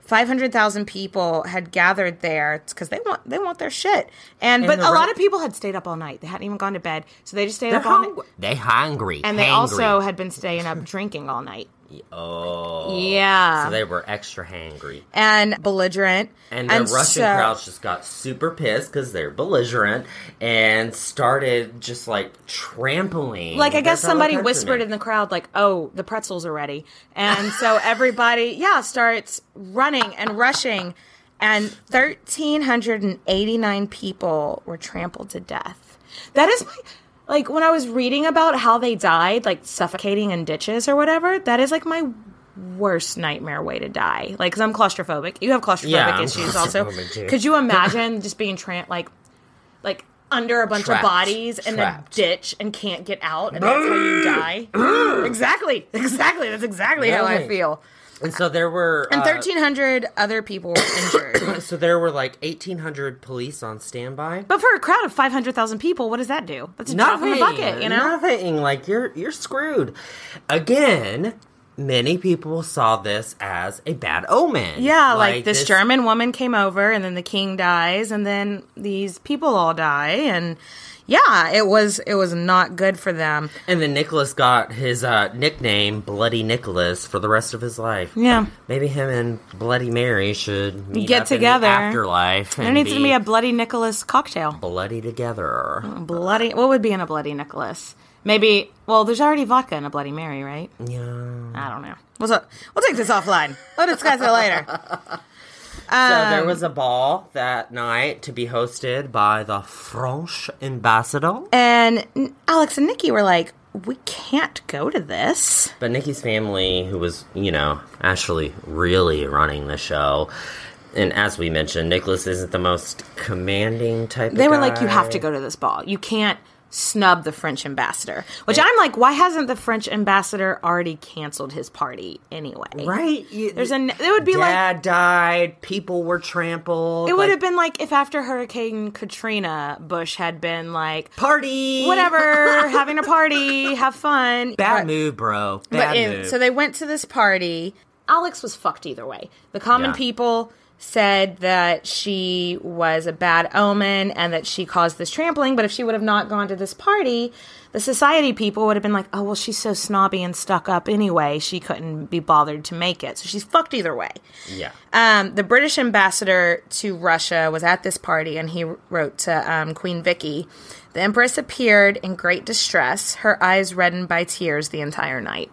500,000 people had gathered there because they want they want their shit. And, but a re- lot of people had stayed up all night. They hadn't even gone to bed. So they just stayed They're up all night. They hungry. And they hangry. also had been staying up drinking all night. Oh Yeah. So they were extra hangry. And belligerent. And the Russian so- crowds just got super pissed because they're belligerent and started just like trampling. Like I guess somebody whispered in the crowd, like, "Oh, the pretzels are ready," and so (laughs) everybody, yeah, starts running and rushing, and thirteen hundred and eighty nine people were trampled to death. That is my like when I was reading about how they died, like suffocating in ditches or whatever. That is like my worst nightmare way to die. Like, because I'm claustrophobic. You have claustrophobic Yeah, issues also. Could you (laughs) imagine just being tramp like like under a bunch Trapped. of bodies in a ditch and can't get out, and that's how you die. (clears throat) exactly, exactly. That's exactly how I feel. And so there were And uh, thirteen hundred other people were (coughs) injured. (coughs) So there were like eighteen hundred police on standby. but for a crowd of five hundred thousand people, what does that do? That's a drop in the bucket, you know. Nothing. Like you're you're screwed. Again, many people saw this as a bad omen. Yeah, like, this, German woman came over, and then the king dies, and then these people all die, and yeah, it was it was not good for them. And then Nicholas got his uh, nickname Bloody Nicholas for the rest of his life. Yeah. Maybe him and Bloody Mary should meet Get up in the together. afterlife. There needs to be a Bloody Nicholas cocktail. bloody together. Bloody. What would be in a Bloody Nicholas? Maybe. Well, there's already vodka in a Bloody Mary, right? Yeah. I don't know. What's up? we'll take this offline. We'll discuss it later. (laughs) So Um, there was a ball that night to be hosted by the French ambassador. And Alex and Nikki were like, "We can't go to this." But Nikki's family, who was, you know, actually really running the show, and as we mentioned, Nicholas isn't the most commanding type. They were like, "You have to go to this ball. You can't snub the French ambassador. Which I'm like, why hasn't the French ambassador already canceled his party anyway? Right? There's a. It would be like Dad died. People were trampled. it would like, have been like if after Hurricane Katrina, Bush had been like, party. whatever, (laughs) having a party, have fun. Bad But- move, bro. Bad in- move. so they went to this party. Alex was fucked either way. The common Yeah. people said that she was a bad omen and that she caused this trampling. But if she would have not gone to this party, the society people would have been like, oh, well, she's so snobby and stuck up anyway. She couldn't be bothered to make it. So she's fucked either way. yeah. Um, the British ambassador to Russia was at this party, and he wrote to um, Queen Vicky. The Empress appeared in great distress, her eyes reddened by tears the entire night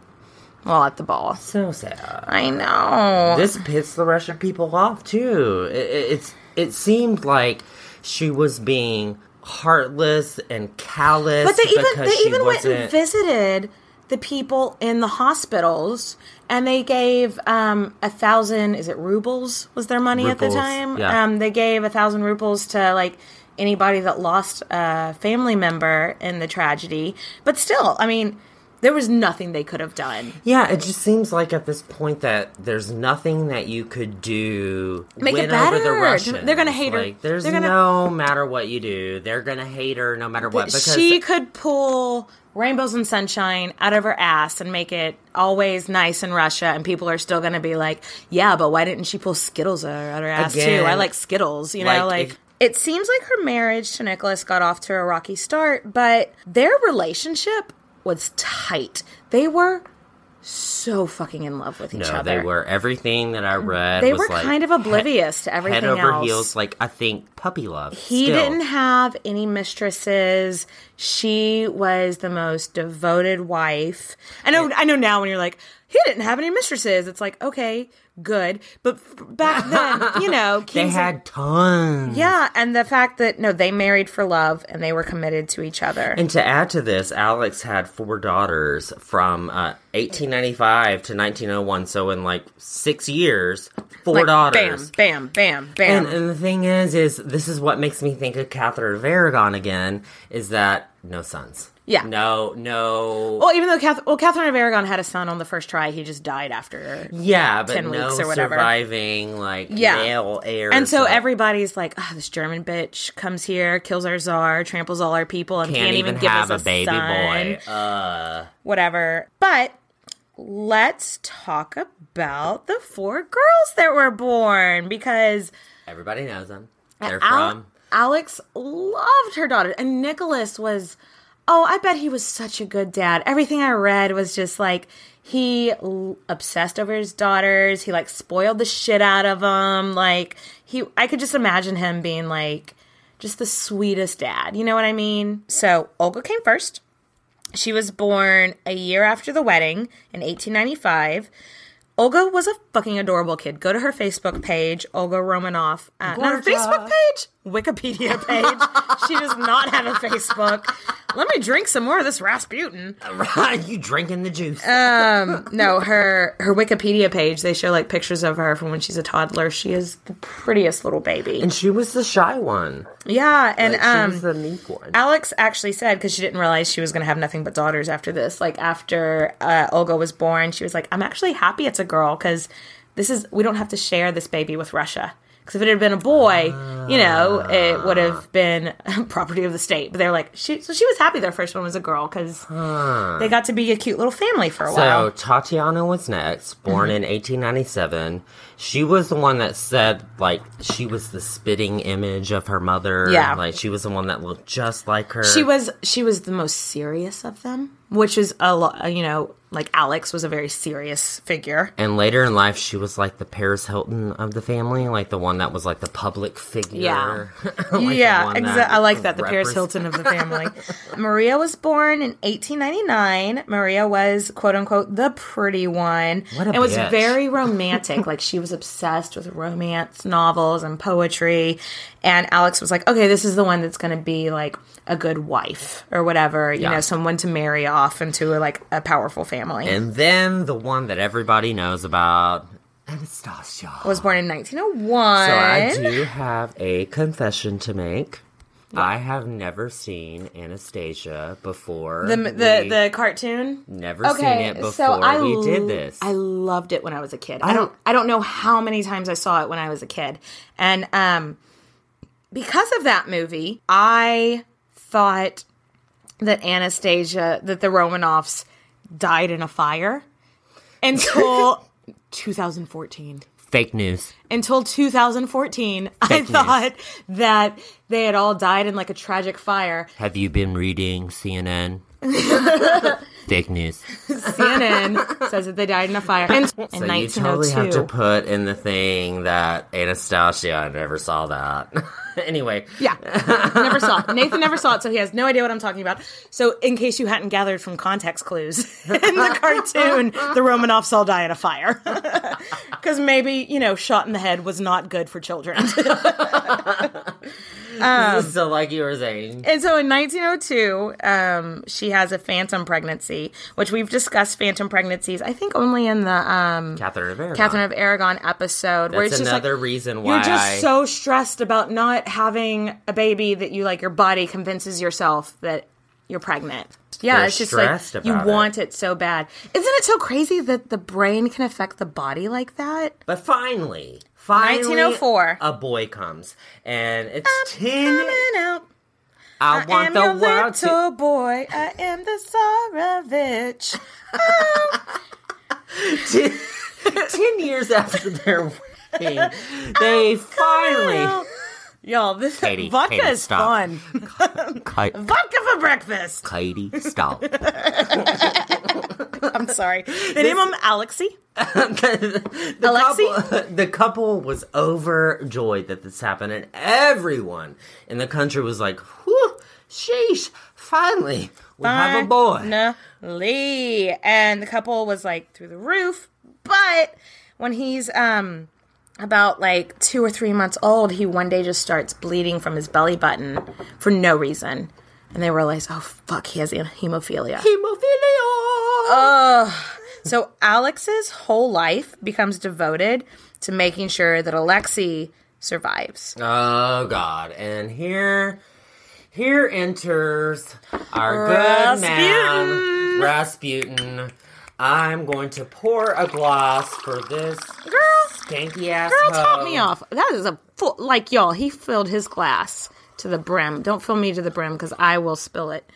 while at the ball. So sad. I know. This pissed the Russian people off too. It, it, it's it seemed like she was being heartless and callous. but they even they even went and visited the people in the hospitals, and they gave um, a thousand. Is it rubles? Was their money at the time? yeah. Um, they gave a thousand rubles to like anybody that lost a family member in the tragedy. But still, I mean, there was nothing they could have done. Yeah, it just seems like at this point that there's nothing that you could do Make it win over the better. Russians. They're gonna hate her. Like, there's gonna- no matter what you do, they're gonna hate her no matter what. Because she could pull rainbows and sunshine out of her ass and make it always nice in Russia, and people are still going to be like, "Yeah, but why didn't she pull Skittles out of her ass too? I like Skittles." You know, like, like. if- it seems like her marriage to Nicholas got off to a rocky start, but their relationship was tight. They were so fucking in love with each no, other. they were everything that I read. They was were like kind of oblivious to everything head over else. heels. Like I think puppy love. He still. didn't have any mistresses. She was the most devoted wife. I know. I know now when you're like, he didn't have any mistresses. It's like, okay, good. But f- back (laughs) then, you know, They had tons. yeah, and the fact that no, they married for love and they were committed to each other. And to add to this, Alex had four daughters from uh, 1895 to 1901. So in like six years, four Like, daughters. Bam, bam, bam, bam. And, and the thing is, is this is what makes me think of Catherine of Aragon again. Is that no sons? Yeah. No, no. well, even though Cath- well, Catherine of Aragon had a son on the first try, he just died after. yeah, but 10 no weeks or whatever. surviving like Yeah. male heirs. And so of- everybody's like, oh, this German bitch comes here, kills our czar, tramples all our people, and can't, can't, even, give have us a baby son. boy. Uh, whatever. But let's talk about the four girls that were born because everybody knows them. They're Al- from. Alex loved her daughter, and Nicholas was. Oh, I bet he was such a good dad. Everything I read was just like he l- obsessed over his daughters. He like spoiled the shit out of them. Like he, I could just imagine him being like just the sweetest dad. You know what I mean? So Olga came first. She was born a year after the wedding in 1895. Olga was a fucking adorable kid. Go to her Facebook page, Olga Romanov. Uh, not her Facebook page, Wikipedia (laughs) page. she does not have a Facebook. Let me drink some more of this Rasputin. (laughs) you drinking the juice? No, her her Wikipedia page. They show like pictures of her from when she's a toddler. She is the prettiest little baby. and she was the shy one. yeah, and Like, she um, was the meek one. Alex actually said because she didn't realize she was going to have nothing but daughters after this. Like after uh, Olga was born, she was like, "I'm actually happy it's a girl because this is we don't have to share this baby with Russia." Because if it had been a boy, you know, it would have been (laughs) property of the state. But they're like, she, so she was happy their first one was a girl because they got to be a cute little family for a So while. So Tatiana was next, born Mm-hmm. in 1897. She was the one that said like she was the spitting image of her mother. Yeah. like she was the one that looked just like her. She was she was the most serious of them, which is a lot. You know, like Alex was a very serious figure. And later in life, she was like the Paris Hilton of the family, like the one that was like the public figure. Yeah. (laughs) Like yeah, exactly. I like that. The Paris Hilton of the family. (laughs) Maria was born in 1899. Maria was quote unquote the pretty one. What a and was very romantic. like she was obsessed with romance novels and poetry. And Alex was like, okay, this is the one that's going to be like a good wife or whatever. You Yeah. know, someone to marry off into like a powerful family. And then the one that everybody knows about, Anastasia. was born in 1901. So I do have a confession to make. I have never seen Anastasia before. The the the cartoon. never seen it before we did this. I loved it when I was a kid. I don't I don't know how many times I saw it when I was a kid. And um because of that movie, I thought that Anastasia that the Romanovs died in a fire (laughs) until 2014 Fake news. until 2014 i news. thought that they had all died in like a tragic fire Have you been reading CNN? (laughs) Fake news. cnn says that they died in a fire in, in So you totally have to oh put in the thing that Anastasia. I never saw that. (laughs) (laughs) anyway, Yeah, never saw it. Nathan never saw it, so he has no idea what I'm talking about. So, in case you hadn't gathered from context clues, (laughs) in the cartoon, the Romanovs all die in a fire. (laughs) Because maybe, you know, shot in the head was not good for children. so like you were saying, and so in 1902, um, she has a phantom pregnancy, which we've discussed phantom pregnancies, I think only in the um, Catherine of Aragon. Catherine of Aragon episode, where That's it's just another like, reason why You're just I- so stressed about not having a baby that you like your body convinces yourself that you're pregnant. Yeah, You're it's just like you it. want it so bad. Isn't it so crazy that the brain can affect the body like that? But finally, finally, 1904. a boy comes, and it's ten. Coming out. I, want the world to. boy. I am the Tsarevich. (laughs) ten years after their wedding, (laughs) they finally. Y'all, this Katie, vodka Katie, is stop. fun. (laughs) Ki- (laughs) Vodka for breakfast. Katie, stop. (laughs) I'm sorry. They name him Alexei. the, Alexei? couple, the couple was overjoyed that this happened, and everyone in the country was like, "Whew, sheesh! Finally, we have a boy." Lee and the couple was like through the roof. But when he's um about like two or three months old, he one day just starts bleeding from his belly button for no reason. And they realize, oh fuck, he has hemophilia. Hemophilia. So Alex's whole life becomes devoted to making sure that Alexei survives. Oh God! And here, here enters our good man Rasputin. I'm going to pour a glass for this Girl, skanky ass. girl, top me off. That is a full, like y'all. He filled his glass to the brim. Don't fill me to the brim because I will spill it.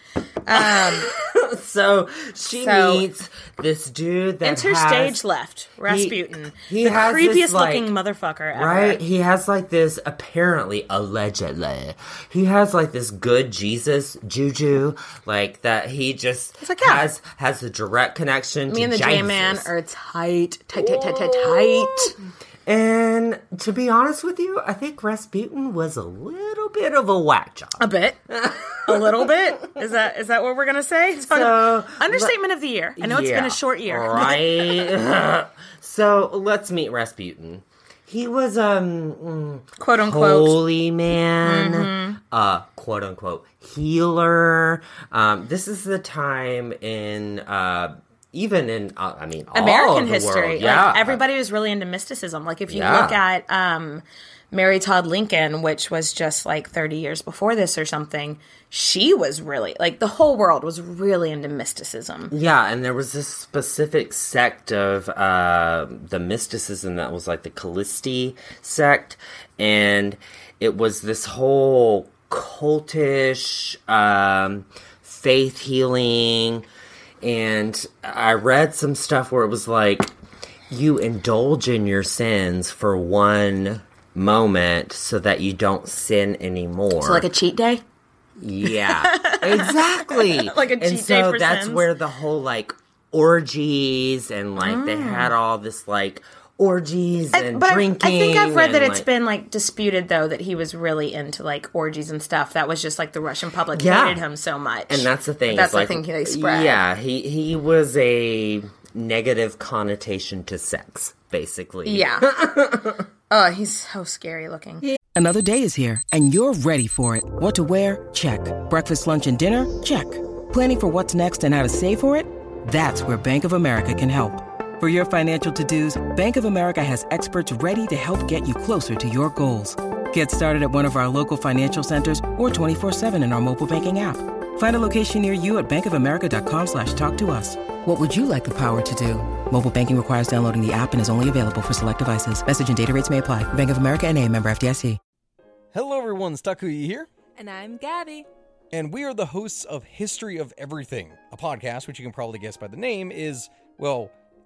Um, (laughs) so she So- meets this dude that Enter stage left, Rasputin, he the has this, creepiest looking like- motherfucker ever. Right? He has like this, apparently, allegedly, he has like this good Jesus juju, like that he just like, yeah. has has a direct connection Me and the J man are tight, tight, tight, tight, tight, tight. And to be honest with you, I think Rasputin was a little bit of a whack job. A bit, a little bit. Is that is that what we're gonna say? (laughs) So, (laughs) Understatement of the year. I know it's been a short year. right? (laughs) so let's meet Rasputin. He was um Quote unquote. holy man, Mm-hmm. uh, quote unquote healer. Um, this is the time in uh, even in uh, I mean all American history. World. Like, Yeah, everybody was really into mysticism. Like if you Yeah. look at um, Mary Todd Lincoln, which was just like 30 years before this or something, she was really like the whole world was really into mysticism. Yeah, and there was this specific sect of uh, the mysticism that was like the Callisti sect, and it was this whole cultish um, faith healing. And I read some stuff where it was like you indulge in your sins for one moment so that you don't sin anymore. So like a cheat day. Yeah, (laughs) exactly. (laughs) Like a and cheat so day for that's sins. where the whole like orgies and like they mm. had all this like orgies and Mm. but I- drinking. I, think I've read that and, it's like- been like disputed though that he was really into like orgies and stuff. That was just like the Russian public Yeah. hated him so much. and that's the thing. That's the like, thing they spread. Yeah, he he was a negative connotation to sex, basically. Yeah. (laughs) oh, he's so scary looking. Another day is here, and you're ready for it. What to wear? Check. Breakfast, lunch, and dinner? Check. Planning for what's next and how to save for it? That's where Bank of America can help. For your financial to dos, Bank of America has experts ready to help get you closer to your goals. Get started at one of our local financial centers or 24-7 in our mobile banking app. Find a location near you at bankofamerica.com slash talk to us. What would you like the power to do? Mobile banking requires downloading the app and is only available for select devices. Message and data rates may apply. Bank of America and a member FDIC. Hello, everyone. Stakuyi here. And I'm Gabby. And we are the hosts of History of Everything, a podcast which you can probably guess by the name is, well,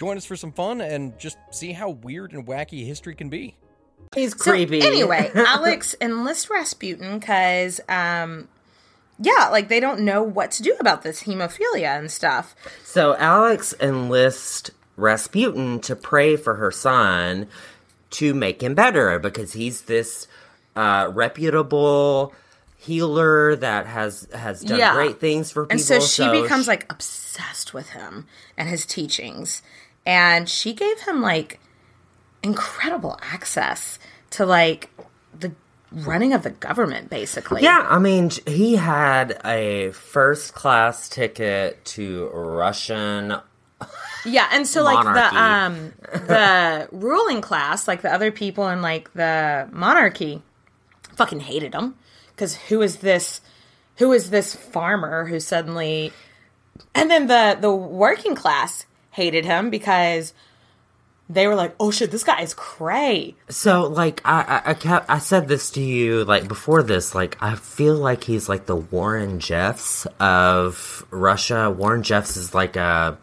Join us for some fun and just see how weird and wacky history can be. He's So, creepy. anyway, (laughs) Alex enlists Rasputin because, um, yeah, like they don't know what to do about this hemophilia and stuff. So Alex enlists Rasputin to pray for her son to make him better because he's this uh, reputable healer that has has done Yeah. great things for people. And so she becomes sh- like obsessed with him and his teachings. And she gave him like incredible access to like the running of the government, basically. Yeah, I mean, he had a first class ticket to Russian. Yeah, and so like Monarchy. the um the (laughs) ruling class, like the other people in like the monarchy, fucking hated him because who is this? Who is this farmer who suddenly? And then the the working class hated him because they were like, "Oh shit, this guy is cray." So, like, I, I, I kept, I said this to you, like, before this, like, I feel like he's like the Warren Jeffs of Russia. Warren Jeffs is like a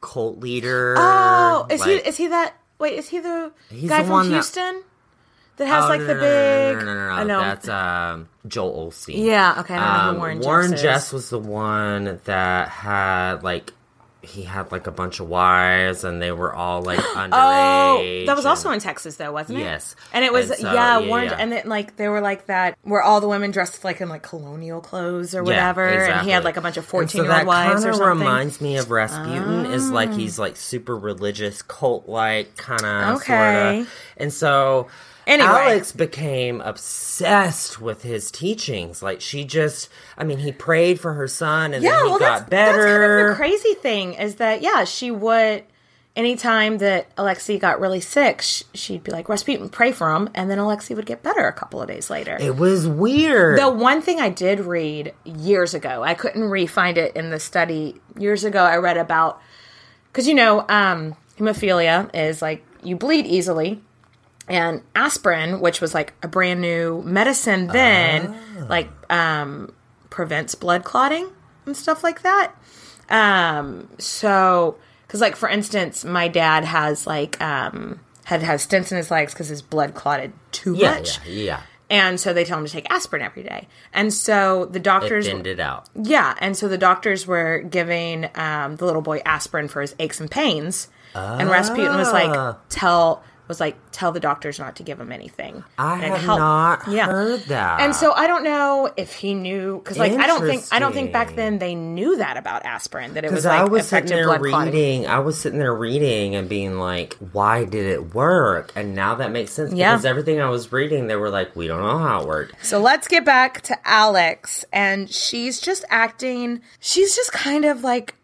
cult leader. Oh, is like- he? Is he that? Wait, is he the guy the from Houston that, has Oh, like no, the no, big? No, no, no, no, I no. know. That's um, Joel Osteen. Yeah, okay, I don't know who Um, Warren Warren Jeffs. Jeffs was the one that had like he had like a bunch of wives, and they were all like underage. (gasps) Oh, that was also in Texas, though, wasn't it? Yes. and it was And so, yeah, yeah, yeah. and then like they were like that, where all the women dressed like in like colonial clothes or Yeah, whatever, and he had like a bunch of fourteen so year old that wives or something. reminds me of Rasputin is like oh. he's like super religious, cult like kind of Okay. sorta. And so Anyway. Alex became obsessed with his teachings. Like she just, I mean, he prayed for her son, and yeah, then he well, got that's, that's kind better. of the crazy thing is that yeah, she would. Anytime that Alexei got really sick, she'd be like, Rasputin, pray for him. And then Alexei would get better a couple of days later. it was weird. The one thing I did read years ago, I couldn't re-find it in the study. Years ago, I read about because you know, um, hemophilia is like you bleed easily, and aspirin, which was like a brand new medicine, then like um, prevents blood clotting and stuff like that. Um, so, because like for instance, my dad has like um, had has stents in his legs because his blood clotted too yeah, much. yeah, yeah. And so they tell him to take aspirin every day. And so the It doctors, thinned it out. yeah, and so the doctors were giving um, the little boy aspirin for his aches and pains. And Rasputin was Ah. like, tell was like, tell the doctors not to give him anything. I And have helped. not Yeah. heard that. And so I don't know if he knew because like I don't think I don't think back then they knew that about aspirin that it was like I was sitting there blood clotting. reading, I was sitting there reading and being like, "Why did it work?" And now that makes sense Yeah. because everything I was reading, they were like, "We don't know how it worked." So let's get back to Alex. And she's just acting, she's just kind of like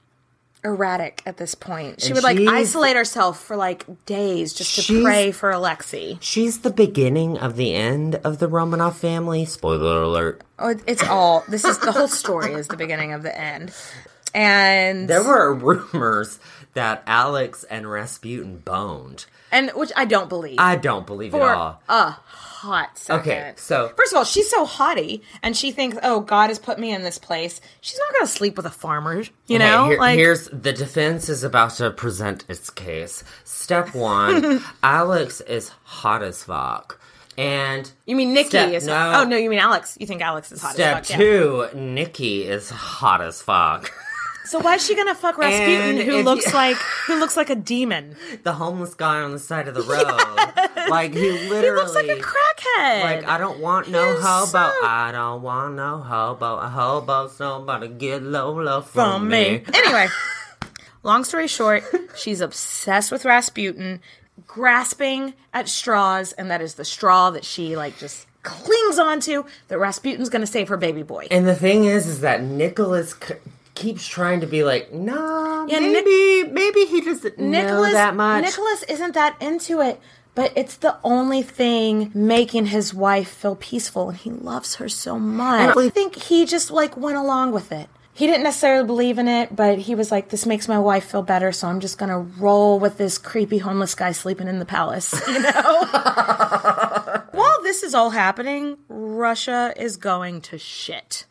erratic at this point. She And would like isolate herself for like days just to pray for Alexei. She's the beginning of the end of the Romanov family. Spoiler alert. Oh, it's all, this is the whole story is the beginning of the end. And, There were rumors that Alex and Rasputin boned. and which I don't believe. I don't believe it for all. a hot second. Okay, so- first of all, she's so haughty, and she thinks, "Oh, God has put me in this place." She's not going to sleep with a farmer, you Okay, know. here- like, here's the defense is about to present its case. Step one: (laughs) Alex is hot as fuck, and you mean Nikki Step- is? no. Oh no, you mean Alex? You think Alex is hot Step as fuck? yeah. two: Nikki is hot as fuck. So why is she gonna fuck Rasputin, And who looks you- like who looks like a demon? the homeless guy on the side of the (laughs) road. Like he literally He looks like a crackhead. Like I don't want no hobo. so- I don't want no hobo. A hobo's nobody get low low from from, me. me. Anyway, long story short, she's obsessed with Rasputin, grasping at straws, and that is the straw that she like just clings onto. That Rasputin's gonna save her baby boy. And the thing is, is that Nicholas keeps trying to be like, nah, Yeah, Nic- maybe, maybe he doesn't know that much. Nicholas isn't that into it, but it's the only thing making his wife feel peaceful, and he loves her so much. I think he just like went along with it. He didn't necessarily believe in it, but he was like, "This makes my wife feel better, so I'm just gonna roll with this creepy homeless guy sleeping in the palace." (laughs) You know. (laughs) While this is all happening, Russia is going to shit.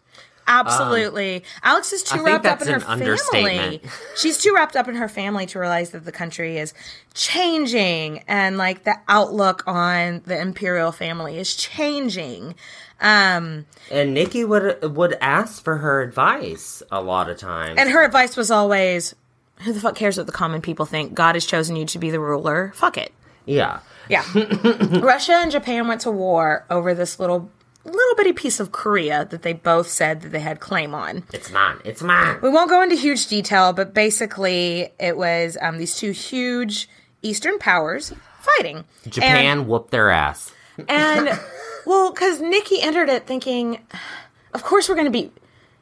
Absolutely. Alex is too Um, wrapped up in her family. (laughs) She's too wrapped up in her family to realize that the country is changing and like the outlook on the imperial family is changing. Um, and Nikki would would ask for her advice a lot of times. and her advice was always, who the fuck cares what the common people think? God has chosen you to be the ruler. Fuck it. yeah, Yeah. (laughs) Russia and Japan went to war over this little little bitty piece of Korea that they both said that they had claim on. it's mine. It's mine. We won't go into huge detail, but basically it was um, these two huge Eastern powers fighting. Japan whooped their ass. And, and (laughs) well, because Nikki entered it thinking, of course we're going to beat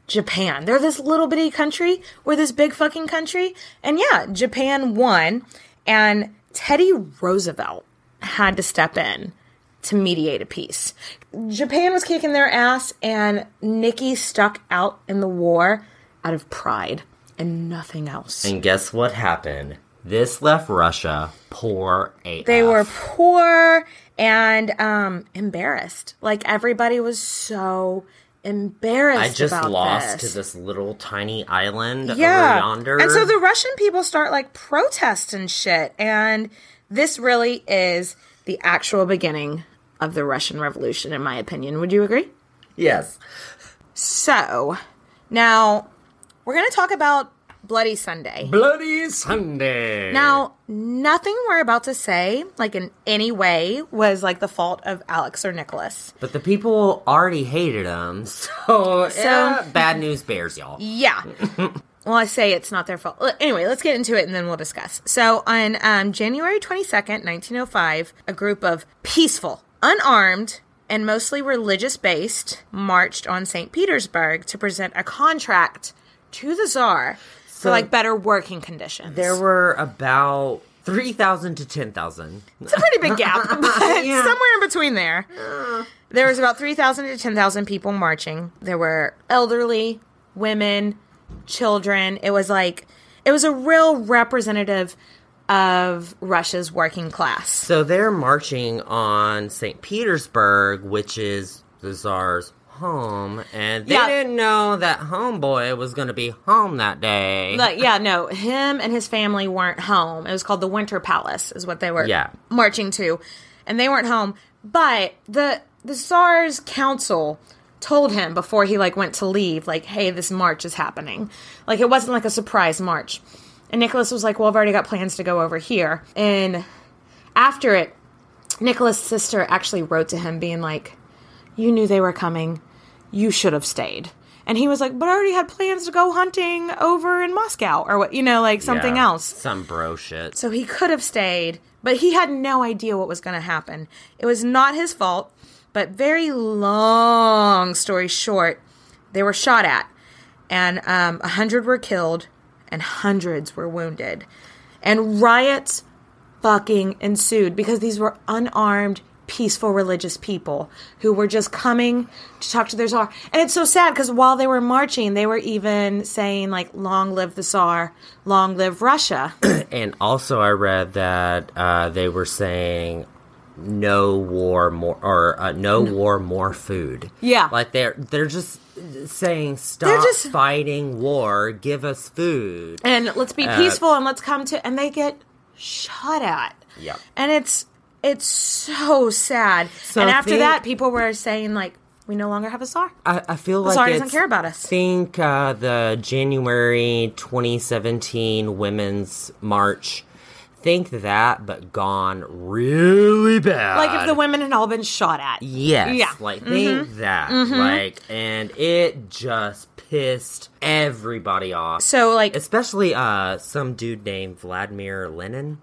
Japan. They're this little bitty country. We're this big fucking country. And yeah, Japan won. And Teddy Roosevelt had to step in to mediate a peace. Japan was kicking their ass, and Nikki stuck out in the war out of pride and nothing else. And guess what happened? This left Russia poor AF. They were poor and um, embarrassed. Like everybody was so embarrassed. I just about lost this. to this little tiny island yeah. over yonder. And so the Russian people start like protest and shit. And this really is the actual beginning of the Russian Revolution, in my opinion. Would you agree? yes, So now we're going to talk about Bloody Sunday. Bloody Sunday. Now, nothing we're about to say, like in any way, was like the fault of Alex or Nicholas. but the people already hated him, (laughs) so, yeah, bad news bears, y'all. Yeah. (laughs) well, I say it's not their fault. Anyway, let's get into it and then we'll discuss. So, on um, January 22nd, 1905, a group of peaceful, unarmed, and mostly religious based marched on St. Petersburg to present a contract to the Tsar for like better working conditions. There were about three thousand to ten thousand. It's a pretty big gap, (laughs) but Yeah. somewhere in between there. Uh. There was about 3,000 to 10,000 people marching. There were elderly, women, children. It was like, it was a real representative of Russia's working class. So they're marching on St. Petersburg, which is the Tsar's home, and they Yeah. didn't know that homeboy was going to be home that day. Like, yeah, no, him and his family weren't home. It was called the Winter Palace, is what they were Yeah. marching to, and they weren't home. But the the Tsar's council told him before he like went to leave, like, "Hey, this march is happening." Like, it wasn't like a surprise march. And Nicholas was like, "Well, I've already got plans to go over here." And after it, Nicholas' sister actually wrote to him, being like, "You knew they were coming. You should have stayed." And he was like, "But I already had plans to go hunting over in Moscow, or what, you know, like something Yeah, else." Some bro shit. So he could have stayed, but he had no idea what was going to happen. It was not his fault, but very long story short, they were shot at, and um, a hundred were killed, and hundreds were wounded, and riots fucking ensued because these were unarmed. Peaceful religious people who were just coming to talk to their czar, and it's so sad because while they were marching, they were even saying like "Long live the czar, long live Russia." (clears throat) And also, I read that uh, they were saying no war more or uh, no war more food. Yeah. like they're they're just saying stop They're just- fighting war, give us food. and let's be peaceful and let's come to and they get shot at Yeah, and it's it's so sad So and after think- that people were saying like we no longer have a czar. I, I feel like Czar doesn't care about us. I think uh, the January 2017 Women's March. Think that, but gone really bad. Like if the women had all been shot at. Yes. Yeah. Mm-hmm. Like think that. Like and it just pissed everybody off. So like Especially uh some dude named Vladimir Lenin.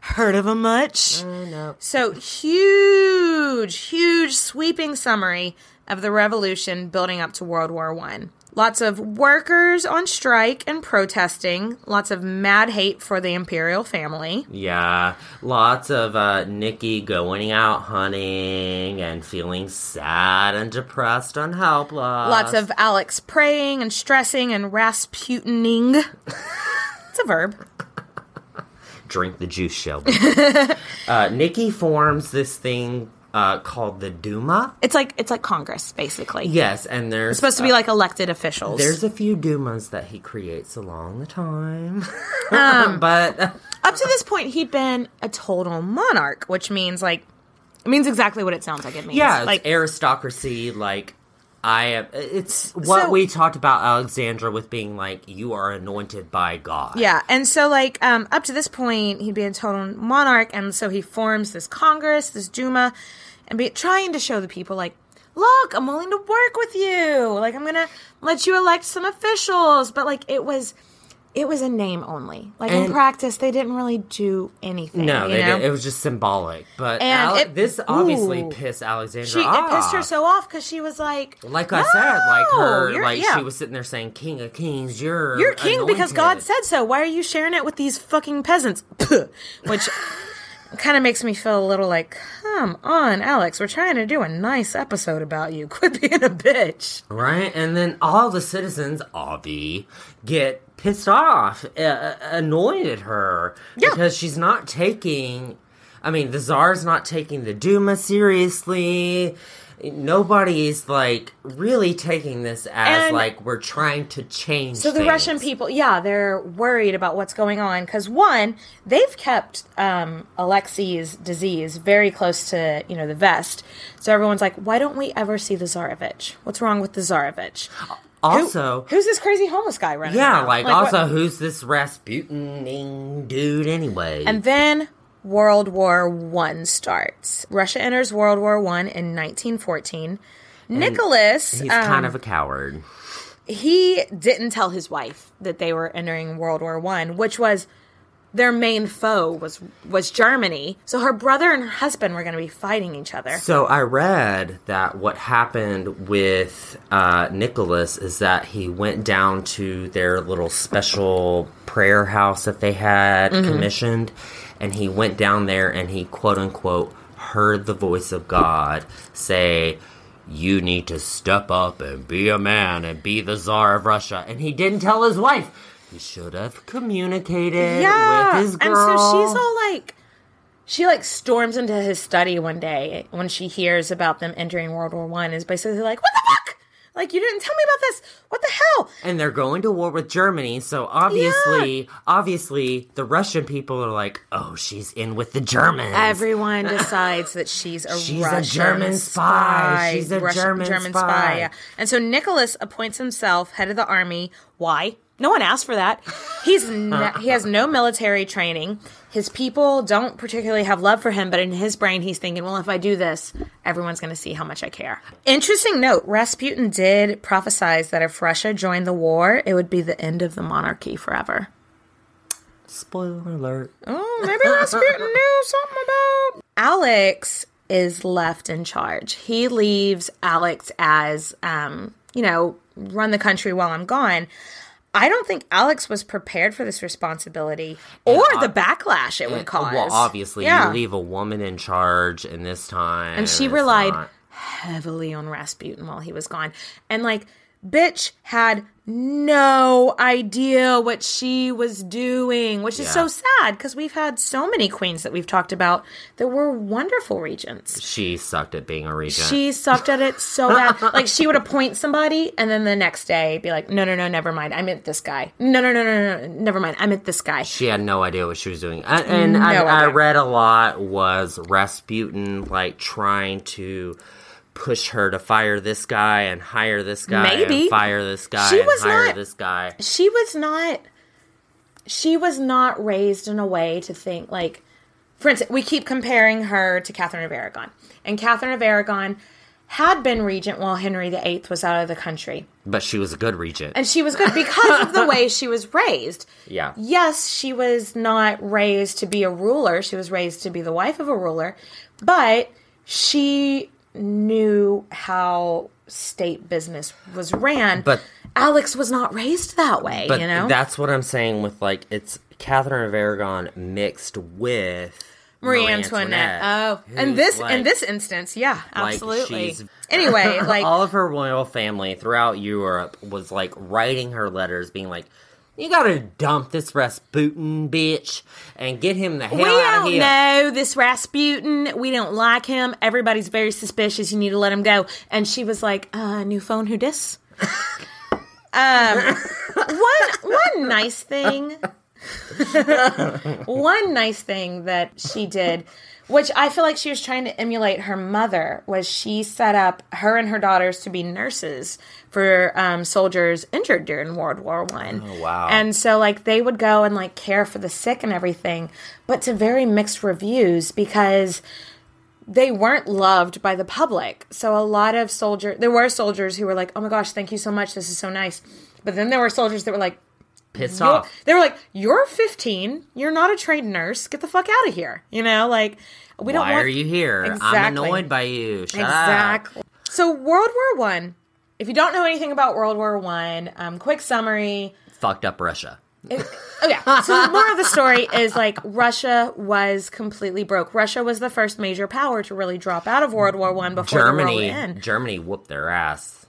heard of him much? no. So huge, huge sweeping summary of the revolution building up to World War One. Lots of workers on strike and protesting. Lots of mad hate for the imperial family. Yeah. Lots of uh Nikki going out hunting and feeling sad and depressed and helpless. Lots of Alex praying and stressing and Rasputining. (laughs) it's a verb. drink the juice, Shelby. (laughs) uh Nikki forms this thing uh called the Duma. It's like it's like Congress, basically. Yes, and there's It's supposed to be like elected officials. There's a few Dumas that he creates along the time. (laughs) Um, but uh, Up to this point, he'd been a total monarch, which means like it means exactly what it sounds like it means. yeah, like aristocracy, like I am it's what So- we talked about Alexandra with being like you are anointed by God. yeah, and so like um, up to this point, he'd be a total monarch, and so he forms this Congress, this Duma, and be trying to show the people like. Look, I'm willing to work with you. Like I'm gonna let you elect some officials, but like it was, it was a name only. Like in practice, they didn't really do anything. No, you they know? did, it was just symbolic. But And Ale- it- this obviously Ooh. pissed Alexandra she off. it pissed her so off because she was like, like I said, like her, like yeah. she was sitting there saying, "King of Kings, you're You're king because God said so. Why are you sharing it with these fucking peasants? (laughs) Which kind of makes me feel a little like, come on, Alex, we're trying to do a nice episode about you. (laughs) Quit being a bitch. Right? And then all the citizens, Avi, get pissed off, uh, annoyed at her because she's not taking. I mean, the czar's not taking the Duma seriously. Nobody's like really taking this as And- like we're trying to change. So the things. Russian people, yeah, they're worried about what's going on because one, they've kept um, Alexei's disease very close to you know the vest. So everyone's like, why don't we ever see the Tsarevich? What's wrong with the Tsarevich? Who- Also, who's this crazy homeless guy running? yeah, around? like, what- also, who's this Rasputin dude anyway? And then World War One starts. Russia enters World War One in 1914. Nicholas, he's um, kind of a coward. he didn't tell his wife that they were entering World War One, which was their main foe was was Germany. So her brother and her husband were going to be fighting each other. So I read that what happened with uh, Nicholas is that he went down to their little special prayer house that they had Mm-hmm. commissioned, and he went down there and he quote unquote heard the voice of God say. You need to step up and be a man and be the czar of Russia. And he didn't tell his wife. He should have communicated yeah, with his girl. and so she's all like, she like storms into his study one day when she hears about them entering World War One. Is basically like, what the fuck? Like you didn't tell me about this. What the hell? and they're going to war with Germany. So obviously, obviously, the Russian people are like, "Oh, she's in with the Germans." Everyone (laughs) decides that she's a She's a German spy. She's a Russian- German spy. Yeah. And so Nicholas appoints himself head of the army. Why? No one asked for that. He's (laughs) ne- he has no military training. His people don't particularly have love for him, but in his brain, he's thinking, well, if I do this, everyone's going to see how much I care. Interesting note Rasputin did prophesize that if Russia joined the war, it would be the end of the monarchy forever. Spoiler alert. Oh, maybe Rasputin knew (laughs) something about. Alex is left in charge. He leaves Alex as, um, you know, run the country while I'm gone. I don't think Alex was prepared for this responsibility or the backlash it would cause. Well, obviously, Yeah. you leave a woman in charge in this time, and she relied not- heavily on Rasputin while he was gone. And like, bitch had no idea what she was doing, which is so sad because we've had so many queens that we've talked about that were wonderful regents. She sucked at being a regent. She sucked at it so bad. (laughs) like she would appoint somebody and then the next day be like, no, no, no, never mind. I meant this guy. No, no, no, no, no, never mind. I meant this guy. She had no idea what she was doing. And, and I, No I idea. read a lot was Rasputin like trying to push her to fire this guy and hire this guy Maybe. and fire this guy She and was hire not- this guy. she was not she was not raised in a way to think like for instance we keep comparing her to catherine of aragon and catherine of aragon had been regent while henry viii was out of the country But she was a good regent. and she was good because of the (laughs) way she was raised yeah. yes she was not raised to be a ruler she was raised to be the wife of a ruler but she knew how state business was ran But- alex was not raised that way you know that's what I'm saying with like it's Catherine of Aragon mixed with Marie Antoinette. Oh, and this like- in this instance, yeah, like, absolutely. she's- anyway, (laughs) like all of her royal family throughout Europe was like writing her letters, being like, "You gotta dump this Rasputin bitch and get him the hell we out of don't know this Rasputin. We don't like him. Everybody's very suspicious. You need to let him go. And she was like, uh, "New phone, who dis?" (laughs) um, one one nice thing, one nice thing that she did, which I feel like she was trying to emulate her mother, was she set up her and her daughters to be nurses for um, soldiers injured during World War One. Oh, wow. And so like they would go and like care for the sick and everything, but to very mixed reviews because they weren't loved by the public. So a lot of soldiers, there were soldiers who were like, "Oh my gosh, thank you so much. This is so nice." But then there were soldiers that were like, Pissed you're- off. They were like, "You're 15. You're not a trained nurse. Get the fuck out of here." You know, like we don't Why want are you here? I'm annoyed by you. Shut up. exactly. So World War One. If you don't know anything about World War One, um, quick summary. Fucked up Russia. It- oh yeah. So the moral of the story is like Russia was completely broke. Russia was the first major power to really drop out of World War One before Germany, ended. Germany whooped their ass.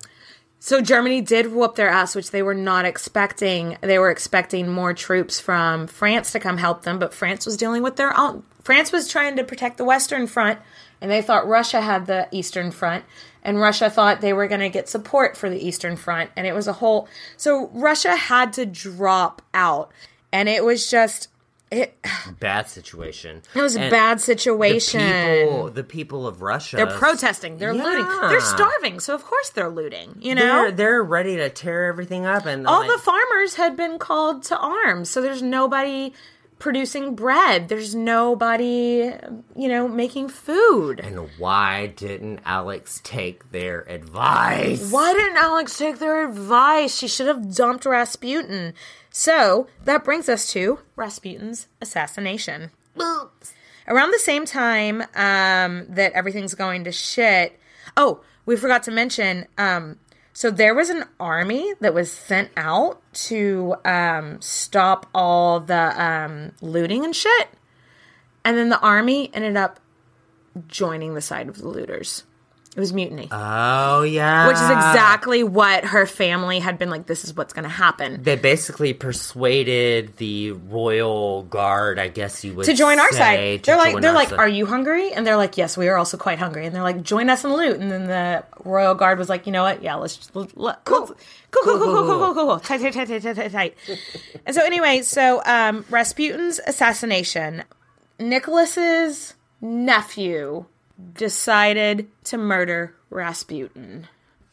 So Germany did whoop their ass, which they were not expecting. They were expecting more troops from France to come help them, but France was dealing with their own. France was trying to protect the Western Front, and they thought Russia had the Eastern Front, and Russia thought they were going to get support for the Eastern Front, and it was a whole. So Russia had to drop out, and it was just it. (sighs) Bad situation. It was a And bad The situation. people, the people of Russia. they're protesting. They're looting. They're starving. So of course they're looting. You know, They're they're ready to tear everything up, and all like, the farmers had been called to arms so there's nobody producing bread. There's nobody you know making food. And why didn't Alex take their advice? why didn't alex take their advice? She should have dumped rasputin. So that brings us to rasputin's assassination. Oops. around the same time um, that everything's going to shit. Oh we forgot to mention um, so there was an army that was sent out to um, stop all the um, looting and shit. And then the army ended up joining the side of the looters it was mutiny Oh yeah, which is exactly what her family had been like this is what's going to happen They basically persuaded the royal guard, I guess you would to join our side. They're like, they're like, side. are you hungry? And they're like, yes, we are also quite hungry. And they're like, join us in loot. And then the royal guard was like, you know what? Yeah, let's just let, let, cool. Cool, cool, cool, cool, cool, cool, cool, cool, tight, tight, tight, tight, tight, tight, tight. and so anyway, so um, Rasputin's assassination, Nicholas's nephew decided to murder Rasputin.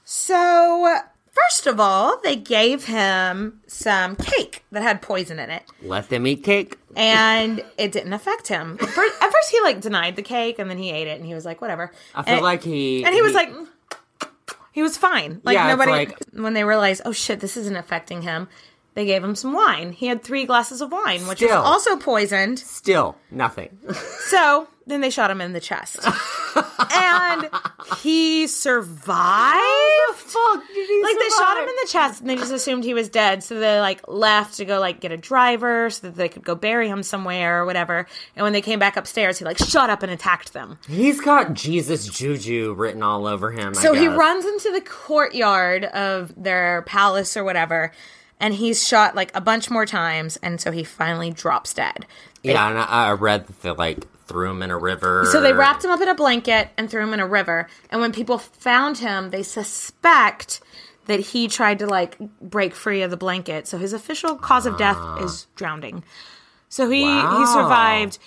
So first of all, they gave him some cake that had poison in it Let them eat cake. and it didn't affect him. At first, at first he like denied the cake, and then he ate it, and he was like, "Whatever." I feel and, like he and he was like, "Mm." he was fine. Like Yeah, nobody. like- when they realized, oh shit, this isn't affecting him, they gave him some wine. He had three glasses of wine, which Still. was also poisoned. still nothing. So then they shot him in the chest, and he survived. Fuck, did he like they shot him in the chest and they just assumed he was dead. So they like left to go like get a driver so that they could go bury him somewhere or whatever. And when they came back upstairs he like shot up and attacked them. He's got Jesus juju written all over him. I so he runs into the courtyard of their palace or whatever and he's shot like a bunch more times and so he finally drops dead. Yeah, and I, I read that like threw him in a river. So they wrapped him up in a blanket and threw him in a river. And when people found him, they suspect that he tried to like break free of the blanket. So his official cause of death is drowning. So he he survived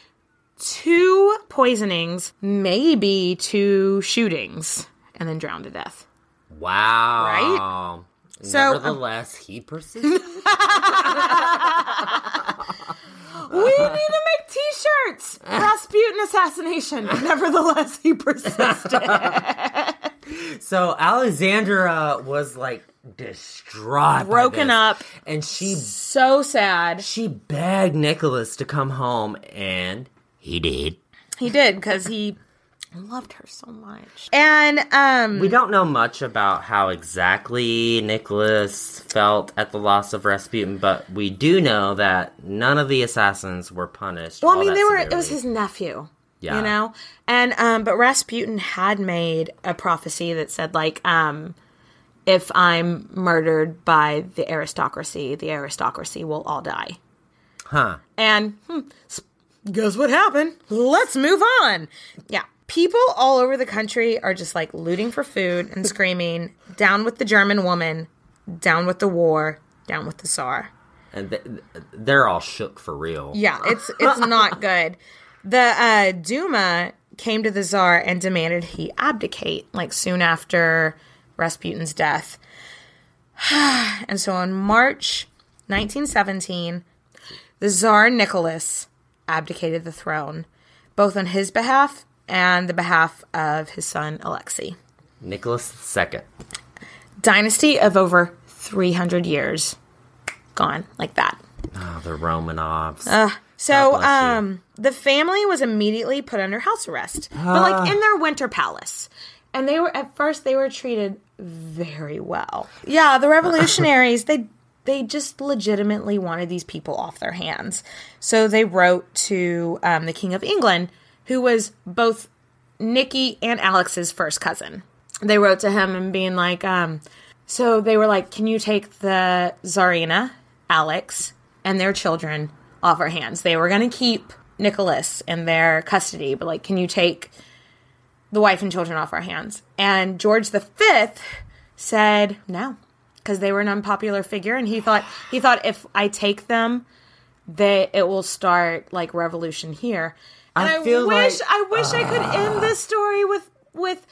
two poisonings, maybe two shootings. and then drowned to death. Wow. Right? So, um, Nevertheless, he persisted. (laughs) we need make t-shirts. Rasputin assassination. (laughs) Nevertheless, he persisted. (laughs) so Alexandra was like distraught, Broken up. and she so sad. she begged Nicholas to come home, and he did. He did because he loved her so much. And um We don't know much about how exactly Nicholas felt at the loss of Rasputin, but we do know that none of the assassins were punished. Well, I mean, they were. It was his nephew. Yeah. You know, and um, but Rasputin had made a prophecy that said like, um, if I'm murdered by the aristocracy, the aristocracy will all die. huh? And hmm, guess what happened? Let's move on. Yeah. People all over the country are just like looting for food and screaming, down with the German woman, down with the war, down with the Tsar. And th- they're all shook for real. Yeah, it's it's not (laughs) good. The uh, Duma came to the Tsar and demanded he abdicate, like soon after Rasputin's death. (sighs) and so on March 1917, the Tsar Nicholas abdicated the throne, both on his behalf and the behalf of his son Alexei. Nicholas II. Dynasty of over 300 years gone like that. Oh, the Romanovs. So, bless you. um, the family was immediately put under house arrest, but like in their winter palace. And they were at first they were treated very well. Yeah, the revolutionaries they they just legitimately wanted these people off their hands. So they wrote to um, the King of England, who was both Nikki and Alex's first cousin. They wrote to him and being like, um, so they were like, can you take the Tsarina, Alex, and their children off our hands? They were going to keep Nicholas in their custody, but like, can you take the wife and children off our hands? And George V said no, because they were an unpopular figure, and he thought he thought if I take them, that it will start like revolution here. And I wish like- I wish I could end this story with with.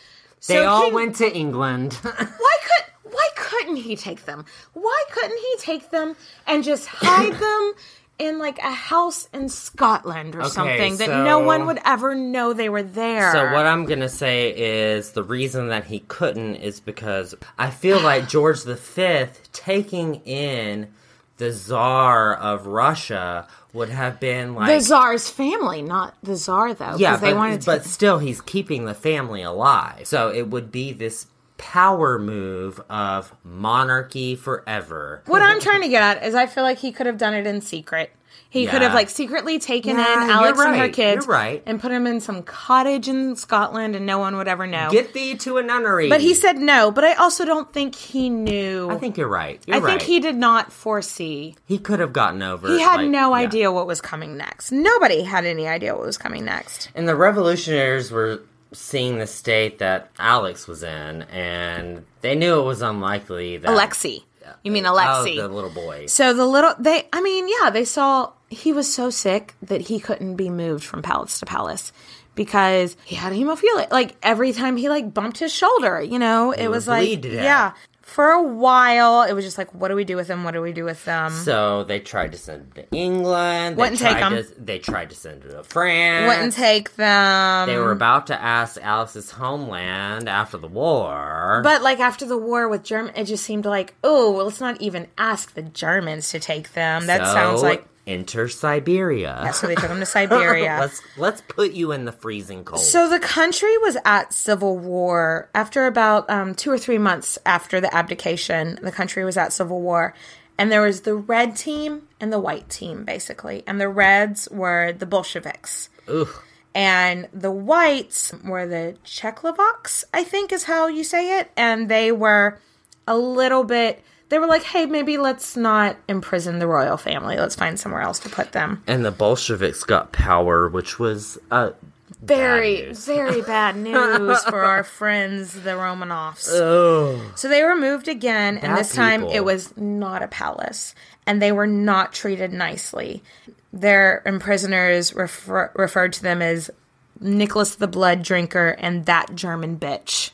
they so all King- went to England. (laughs) why could why couldn't he take them? Why couldn't he take them and just hide them in like a house in Scotland or Okay, something that no one would ever know they were there? So what I'm gonna say is the reason that he couldn't is because I feel (sighs) like George V taking in the Tsar of Russia would have been like the czar's family, not the czar though. yeah, they but, wanted to. but still he's keeping the family alive. So it would be this power move of monarchy forever. what I'm (laughs) trying to get at is, I feel like he could have done it in secret. He could have like secretly taken Yeah, in Alex and her kids, you're right. and put them in some cottage in Scotland, and no one would ever know. Get thee to a nunnery. but he said no. But I also don't think he knew. I think you're right. You're I right. think he did not foresee. he could have gotten over. He had like, no yeah. idea what was coming next. Nobody had any idea what was coming next. And the revolutionaries were seeing the state that Alex was in, and they knew it was unlikely that Alexei. You mean Oh, Alexei? the little boy. So the little they I mean, yeah, they saw he was so sick that he couldn't be moved from palace to palace because he had hemophilia. Like every time he like bumped his shoulder, you know, it would was like bleed to death. yeah. For a while, it was just like, what do we do with them? What do we do with them? So they tried to send him to England. They Wouldn't take him. To, they tried to send him to France. Wouldn't take them. They were about to ask Alex's homeland after the war. But like after the war with German, it just seemed like, oh, well, let's not even ask the Germans to take them. That So, sounds like enter Siberia. so they took them to (laughs) Siberia. let's let's put you in the freezing cold. So the country was at civil war after about um, two or three months after the abdication. The country was at civil war, and there was the red team and the white team, basically. And the reds were the Bolsheviks, Ugh. and the whites were the Czechoslovaks, I think is how you say it. And they were a little bit. They were like, "Hey, maybe let's not imprison the royal family. Let's find somewhere else to put them." and the Bolsheviks got power, which was uh, very, news. very (laughs) bad news for our friends, the Romanovs. So they were moved again, and Bad this time people. it was not a palace, and they were not treated nicely. Their imprisoners refer- referred to them as Nicholas the Blood Drinker and that German bitch.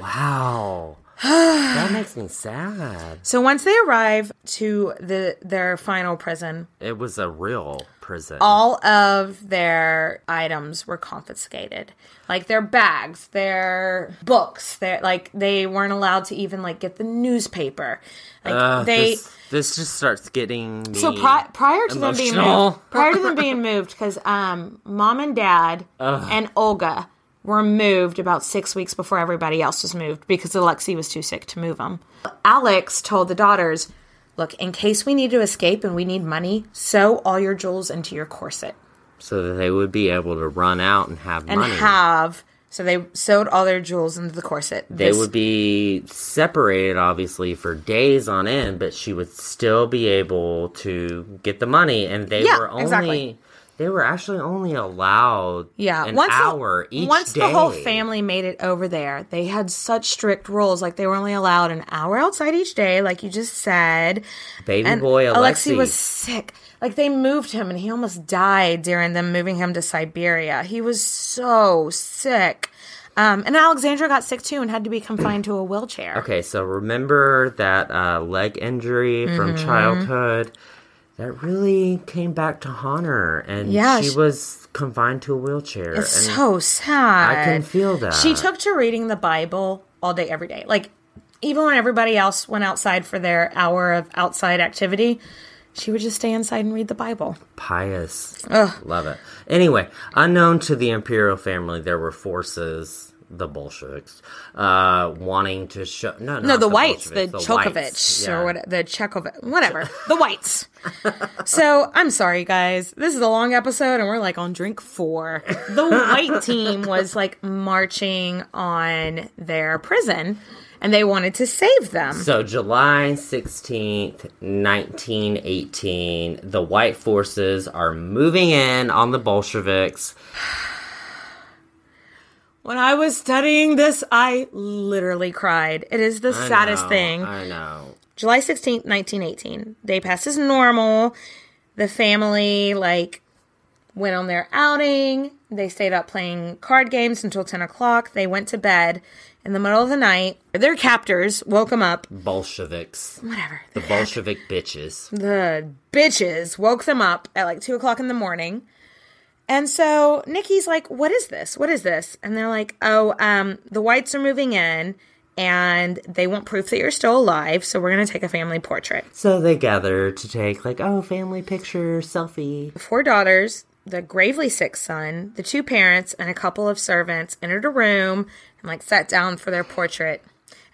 Wow. That makes me sad. So once they arrive to the their final prison, It was a real prison. all of their items were confiscated like their bags their books their like they weren't allowed to even like get the newspaper like Ugh, they this, this just starts getting me so pri- prior to them being moved prior to them (laughs) being moved because um mom and dad and olga were moved about six weeks before everybody else was moved because alexei was too sick to move them alex told the daughters look in case we need to escape and we need money sew all your jewels into your corset so that they would be able to run out and have and money. have so they sewed all their jewels into the corset. they This- would be separated obviously for days on end, but she would still be able to get the money and they Yeah, were only exactly. They were actually only allowed yeah, an once the- hour each once day. the whole family made it over there, they had such strict rules. Like they were only allowed an hour outside each day, like you just said. Baby and boy Alexei Alexei. was sick. Like they moved him, and he almost died during them moving him to Siberia. He was so sick. Um, and Alexandra got sick too and had to be confined to a wheelchair. Okay, so remember that uh, leg injury from Mm-hmm. childhood that really came back to haunt her, and Yeah, she she- was confined to a wheelchair. It's so sad. I can feel that. She took to reading the Bible all day, every day. Like, even when everybody else went outside for their hour of outside activity, she would just stay inside and read the Bible. pious. Love it. Anyway, unknown to the imperial family, there were forces, the Bolsheviks, uh, wanting to show. No, No, not the, whites, the, Bolsheviks, Chokovich, yeah. or what, the Chekovich, whatever, the whites. so I'm sorry, guys. This is a long episode, and we're like on drink four. The white team was like marching on their prison, and they wanted to save them. So July 16th, 1918, the white forces are moving in on the Bolsheviks. When I was studying this, I literally cried. It is the I saddest know, thing. I know. July 16th, 1918. Day passed as normal. The family, like, went on their outing. They stayed up playing card games until 10 o'clock. They went to bed in the middle of the night. Their captors woke them up. Bolsheviks. Whatever. The Bolshevik bitches. The bitches woke them up at like 2 o'clock in the morning. And so Nikki's like, What is this? What is this? And they're like, Oh, um, the whites are moving in and they want proof that you're still alive. So we're going to take a family portrait. So they gather to take, like, oh, family picture, selfie. four daughters, the gravely sick son, the two parents, and a couple of servants entered a room and like sat down for their portrait.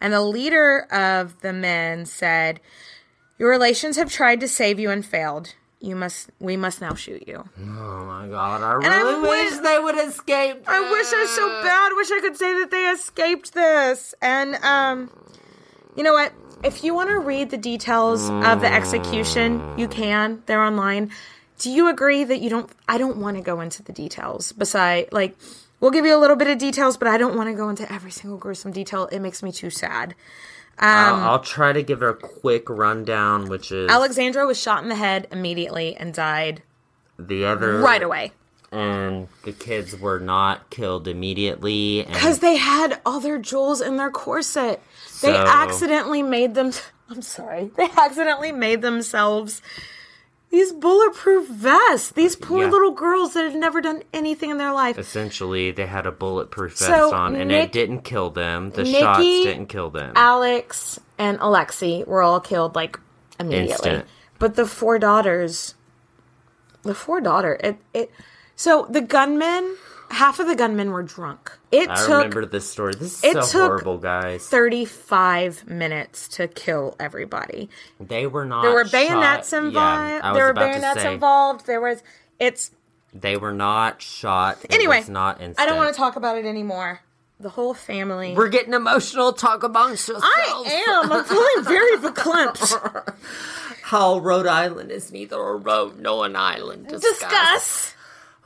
And the leader of the men said, "Your relations have tried to save you and failed. You must. We must now shoot you." Oh my god, I I really wish- wish they would escape. I wish I so bad. Wish I could say that they escaped this. And um, you know what? If you want to read the details of the execution, you can. They're online. Do you agree that you don't? I don't want to go into the details. Beside, like, we'll give you a little bit of details, but I don't want to go into every single gruesome detail. It makes me too sad. I'll, um, I'll try to give a quick rundown, which is Alexandra was shot in the head immediately and died the other right away and the kids were not killed immediately. because they had all their jewels in their corset. They accidentally made them. (laughs) I'm sorry. They accidentally made themselves these bulletproof vests. These poor Yeah. little girls that had never done anything in their life. essentially they had a bulletproof vest So, on, and Nick- it didn't kill them. The Nikki, shots didn't kill them. Alex and Alexei were all killed like immediately. Instant. But the four daughters, the four daughter, it it. So the gunmen, half of the gunmen were drunk. It I took remember this story. This is it so took horrible, guys. 35 minutes to kill everybody. They were not. There were bayonets shot. involved. Yeah, there were bayonets say, involved. There was it's They were not shot. It anyway. not instant. I don't want to talk about it anymore. The whole family. We're getting emotional. Talk amongst yourselves. I am. I'm feeling very verklempt. (laughs) How Rhode Island is neither a road nor an island. Discuss. Discuss.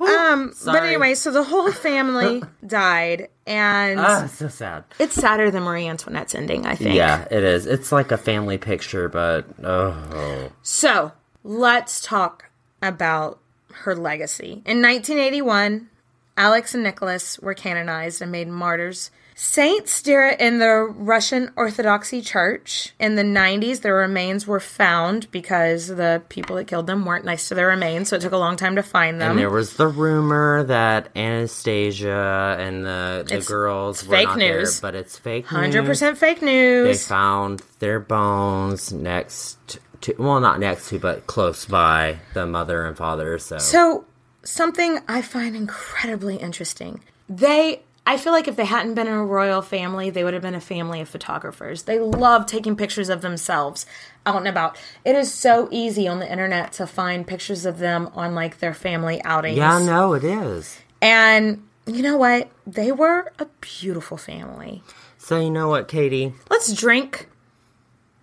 Um, but anyway, so the whole (laughs) family died, and Ah, so sad. it's sadder than Marie Antoinette's ending, I think. Yeah, it is. It's like a family picture, but oh, So let's talk about her legacy. In 1981, Alex and Nicholas were canonized and made martyrs Saints in the Russian Orthodoxy Church. In the 90s, their remains were found because the people that killed them weren't nice to their remains, so it took a long time to find them. And there was the rumor that Anastasia and the, the It's- girls it's were fake news. there, but it's fake 100% news. fake news. They found their bones next to, well, not next to, but close by the mother and father. So, So, something I find incredibly interesting. They, I feel like if they hadn't been in a royal family, they would have been a family of photographers. They love taking pictures of themselves out and about. It is so easy on the internet to find pictures of them on like their family outings. yeah, no, it is. And you know what? They were a beautiful family. So you know what, Katie? Let's drink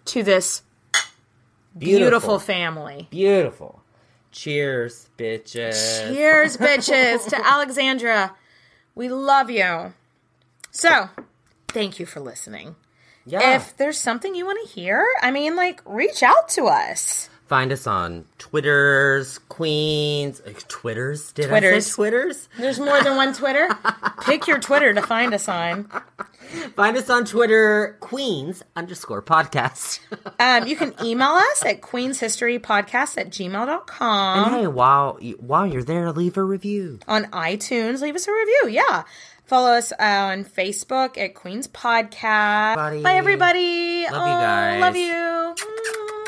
to this beautiful, family. Beautiful. Cheers, bitches. Cheers, bitches, to (laughs) Alexandra. We love you. So, thank you for listening. Yeah. If there's something you want to hear, I mean, like, reach out to us. Find us on Twitters, Queens, uh, Twitters. Did I say Twitters? There's more than one Twitter. Pick your Twitter to find us on. Find us on Twitter, Queens underscore podcast. (laughs) Um, you can email us at queenshistorypodcast at gmail.com. and hey, while you, while you're there, leave a review. on iTunes. Leave us a review. Yeah. Follow us on Facebook at Queen's Podcast. Everybody. Bye, everybody. Love you Oh, guys. Love you.